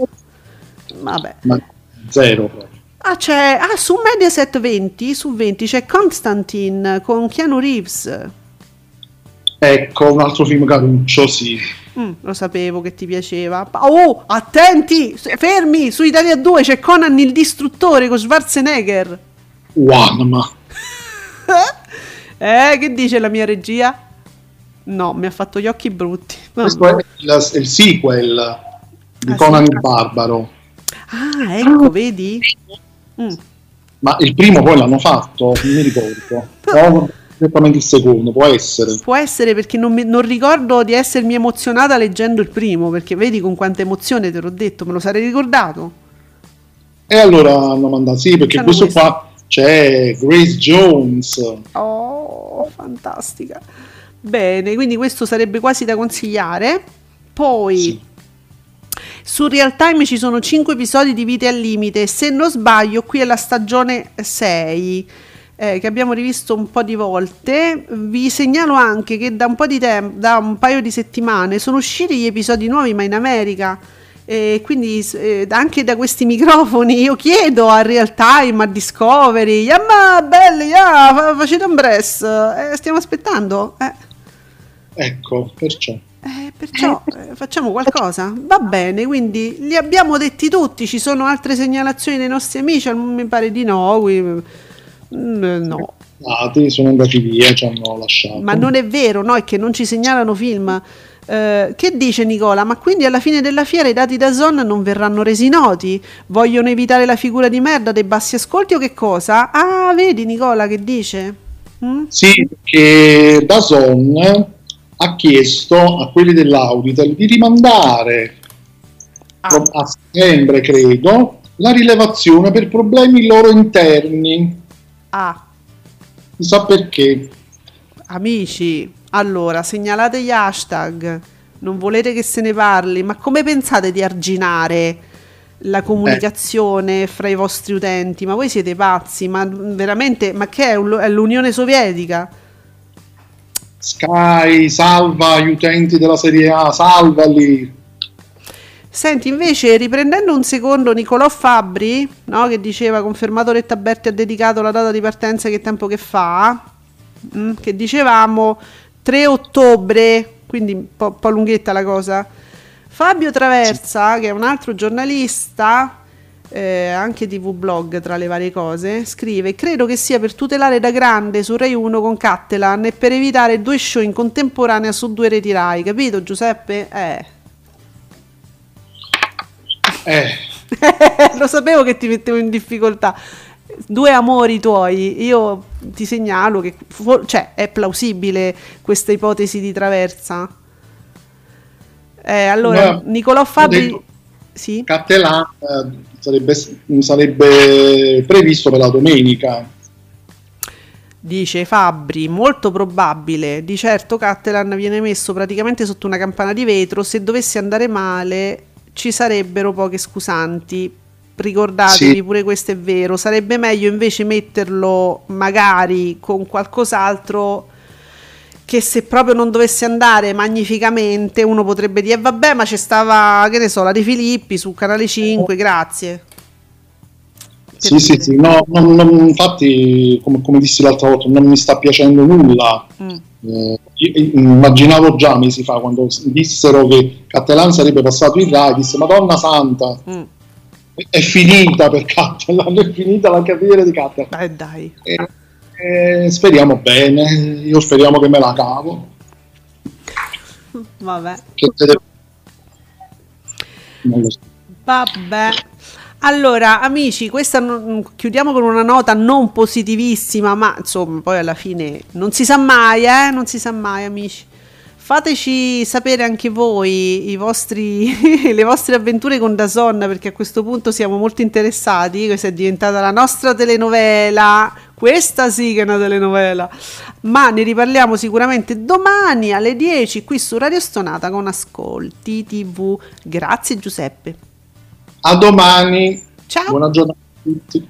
Vabbè. Ma zero proprio. Ah, c'è, ah, su Mediaset 20, su 20 c'è Constantine con Keanu Reeves. Ecco, un altro film caruccio, sì. Mm, lo sapevo che ti piaceva. Oh, attenti, fermi, su Italia 2 c'è Conan il distruttore con Schwarzenegger. One, ma... eh, che dice la mia regia? No, mi ha fatto gli occhi brutti. Questo è il, il sequel di ah, Conan sì? il Barbaro. Ah, ecco, vedi? Mm. Ma il primo poi l'hanno fatto, non mi ricordo. No, direttamente il secondo, può essere. Può essere perché non, mi, non, ricordo di essermi emozionata leggendo il primo, perché vedi con quanta emozione te l'ho detto, me lo sarei ricordato. E allora hanno mandato, sì, perché questo, questo qua c'è Grace Jones. Oh, fantastica. Bene, quindi questo sarebbe quasi da consigliare. Poi... Sì su Real Time ci sono 5 episodi di Vite al Limite, se non sbaglio qui è la stagione 6. Eh, che abbiamo rivisto un po' di volte. Vi segnalo anche che da un po' di tempo, da un paio di settimane, sono usciti gli episodi nuovi, ma in America. E quindi eh, anche da questi microfoni io chiedo a Real Time, a Discovery, ma belli, yeah, facete un press, eh, stiamo aspettando. Eh. Ecco, perciò. Eh, perciò eh, facciamo qualcosa. Va bene, quindi li abbiamo detti tutti. Ci sono altre segnalazioni dei nostri amici? Mi pare di no. Qui, mm, no. Andati, sono andati via, ci hanno lasciato. Ma non è vero, no? È che non ci segnalano film. Eh, che dice Nicola? Ma quindi alla fine della fiera i dati da Zon non verranno resi noti? Vogliono evitare la figura di merda dei bassi ascolti o che cosa? Ah, vedi Nicola che dice? Mm? Sì, che da Zon ha chiesto a quelli dell'Auditel di rimandare ah. a settembre, credo, la rilevazione per problemi loro interni. Ah. Chissà perché. Amici, allora segnalate gli hashtag. Non volete che se ne parli, ma come pensate di arginare la comunicazione eh. fra i vostri utenti? Ma voi siete pazzi? Ma veramente, ma che è, è l'Unione Sovietica? Sky salva gli utenti della Serie A, salvali. Senti, invece, riprendendo un secondo Nicolò Fabbri, no, che diceva confermato Retta Berti ha dedicato la data di partenza che tempo che fa, mm, che dicevamo 3 ottobre, quindi un po', po', lunghetta la cosa. Fabio Traversa, che è un altro giornalista, eh, anche TV blog tra le varie cose, scrive: Credo che sia per tutelare da grande su Rai 1 con Cattelan e per evitare due show in contemporanea su due reti Rai, capito Giuseppe? Eh. Eh. Lo sapevo che ti mettevo in difficoltà. Due amori tuoi, io ti segnalo che for- cioè, è plausibile questa ipotesi di traversa. Eh, allora, no, Nicolò Fabri... Detto, sì? Cattelan eh, sarebbe, sarebbe previsto per la domenica. Dice Fabri, molto probabile. Di certo Cattelan viene messo praticamente sotto una campana di vetro. Se dovesse andare male, ci sarebbero poche scusanti. Ricordatevi, sì. pure questo è vero. Sarebbe meglio invece metterlo magari con qualcos'altro che se proprio non dovesse andare magnificamente uno potrebbe dire vabbè ma c'è stava che ne so la De Filippi su Canale 5 grazie sì sì sì no, non, non, infatti come, come, dissi l'altra volta non mi sta piacendo nulla mm. eh, immaginavo già mesi fa quando dissero che Cattelan sarebbe passato in Rai, disse Madonna Santa, mm. È finita per Cattelan, è finita la carriera di Cattelan. Eh dai. E, e speriamo bene, io speriamo che me la cavo. Vabbè. Te... Non lo so. Vabbè. Allora, amici, questa non, chiudiamo con una nota non positivissima, ma insomma, poi alla fine non si sa mai, eh? Non si sa mai, amici. Fateci sapere anche voi vostri, le vostre avventure con Dazon, perché a questo punto siamo molto interessati. Questa è diventata la nostra telenovela. Questa sì che è una telenovela. Ma ne riparliamo sicuramente domani alle 10 qui su Radio Stonata con Ascolti TV. Grazie Giuseppe. A domani. Ciao. Buona giornata a tutti.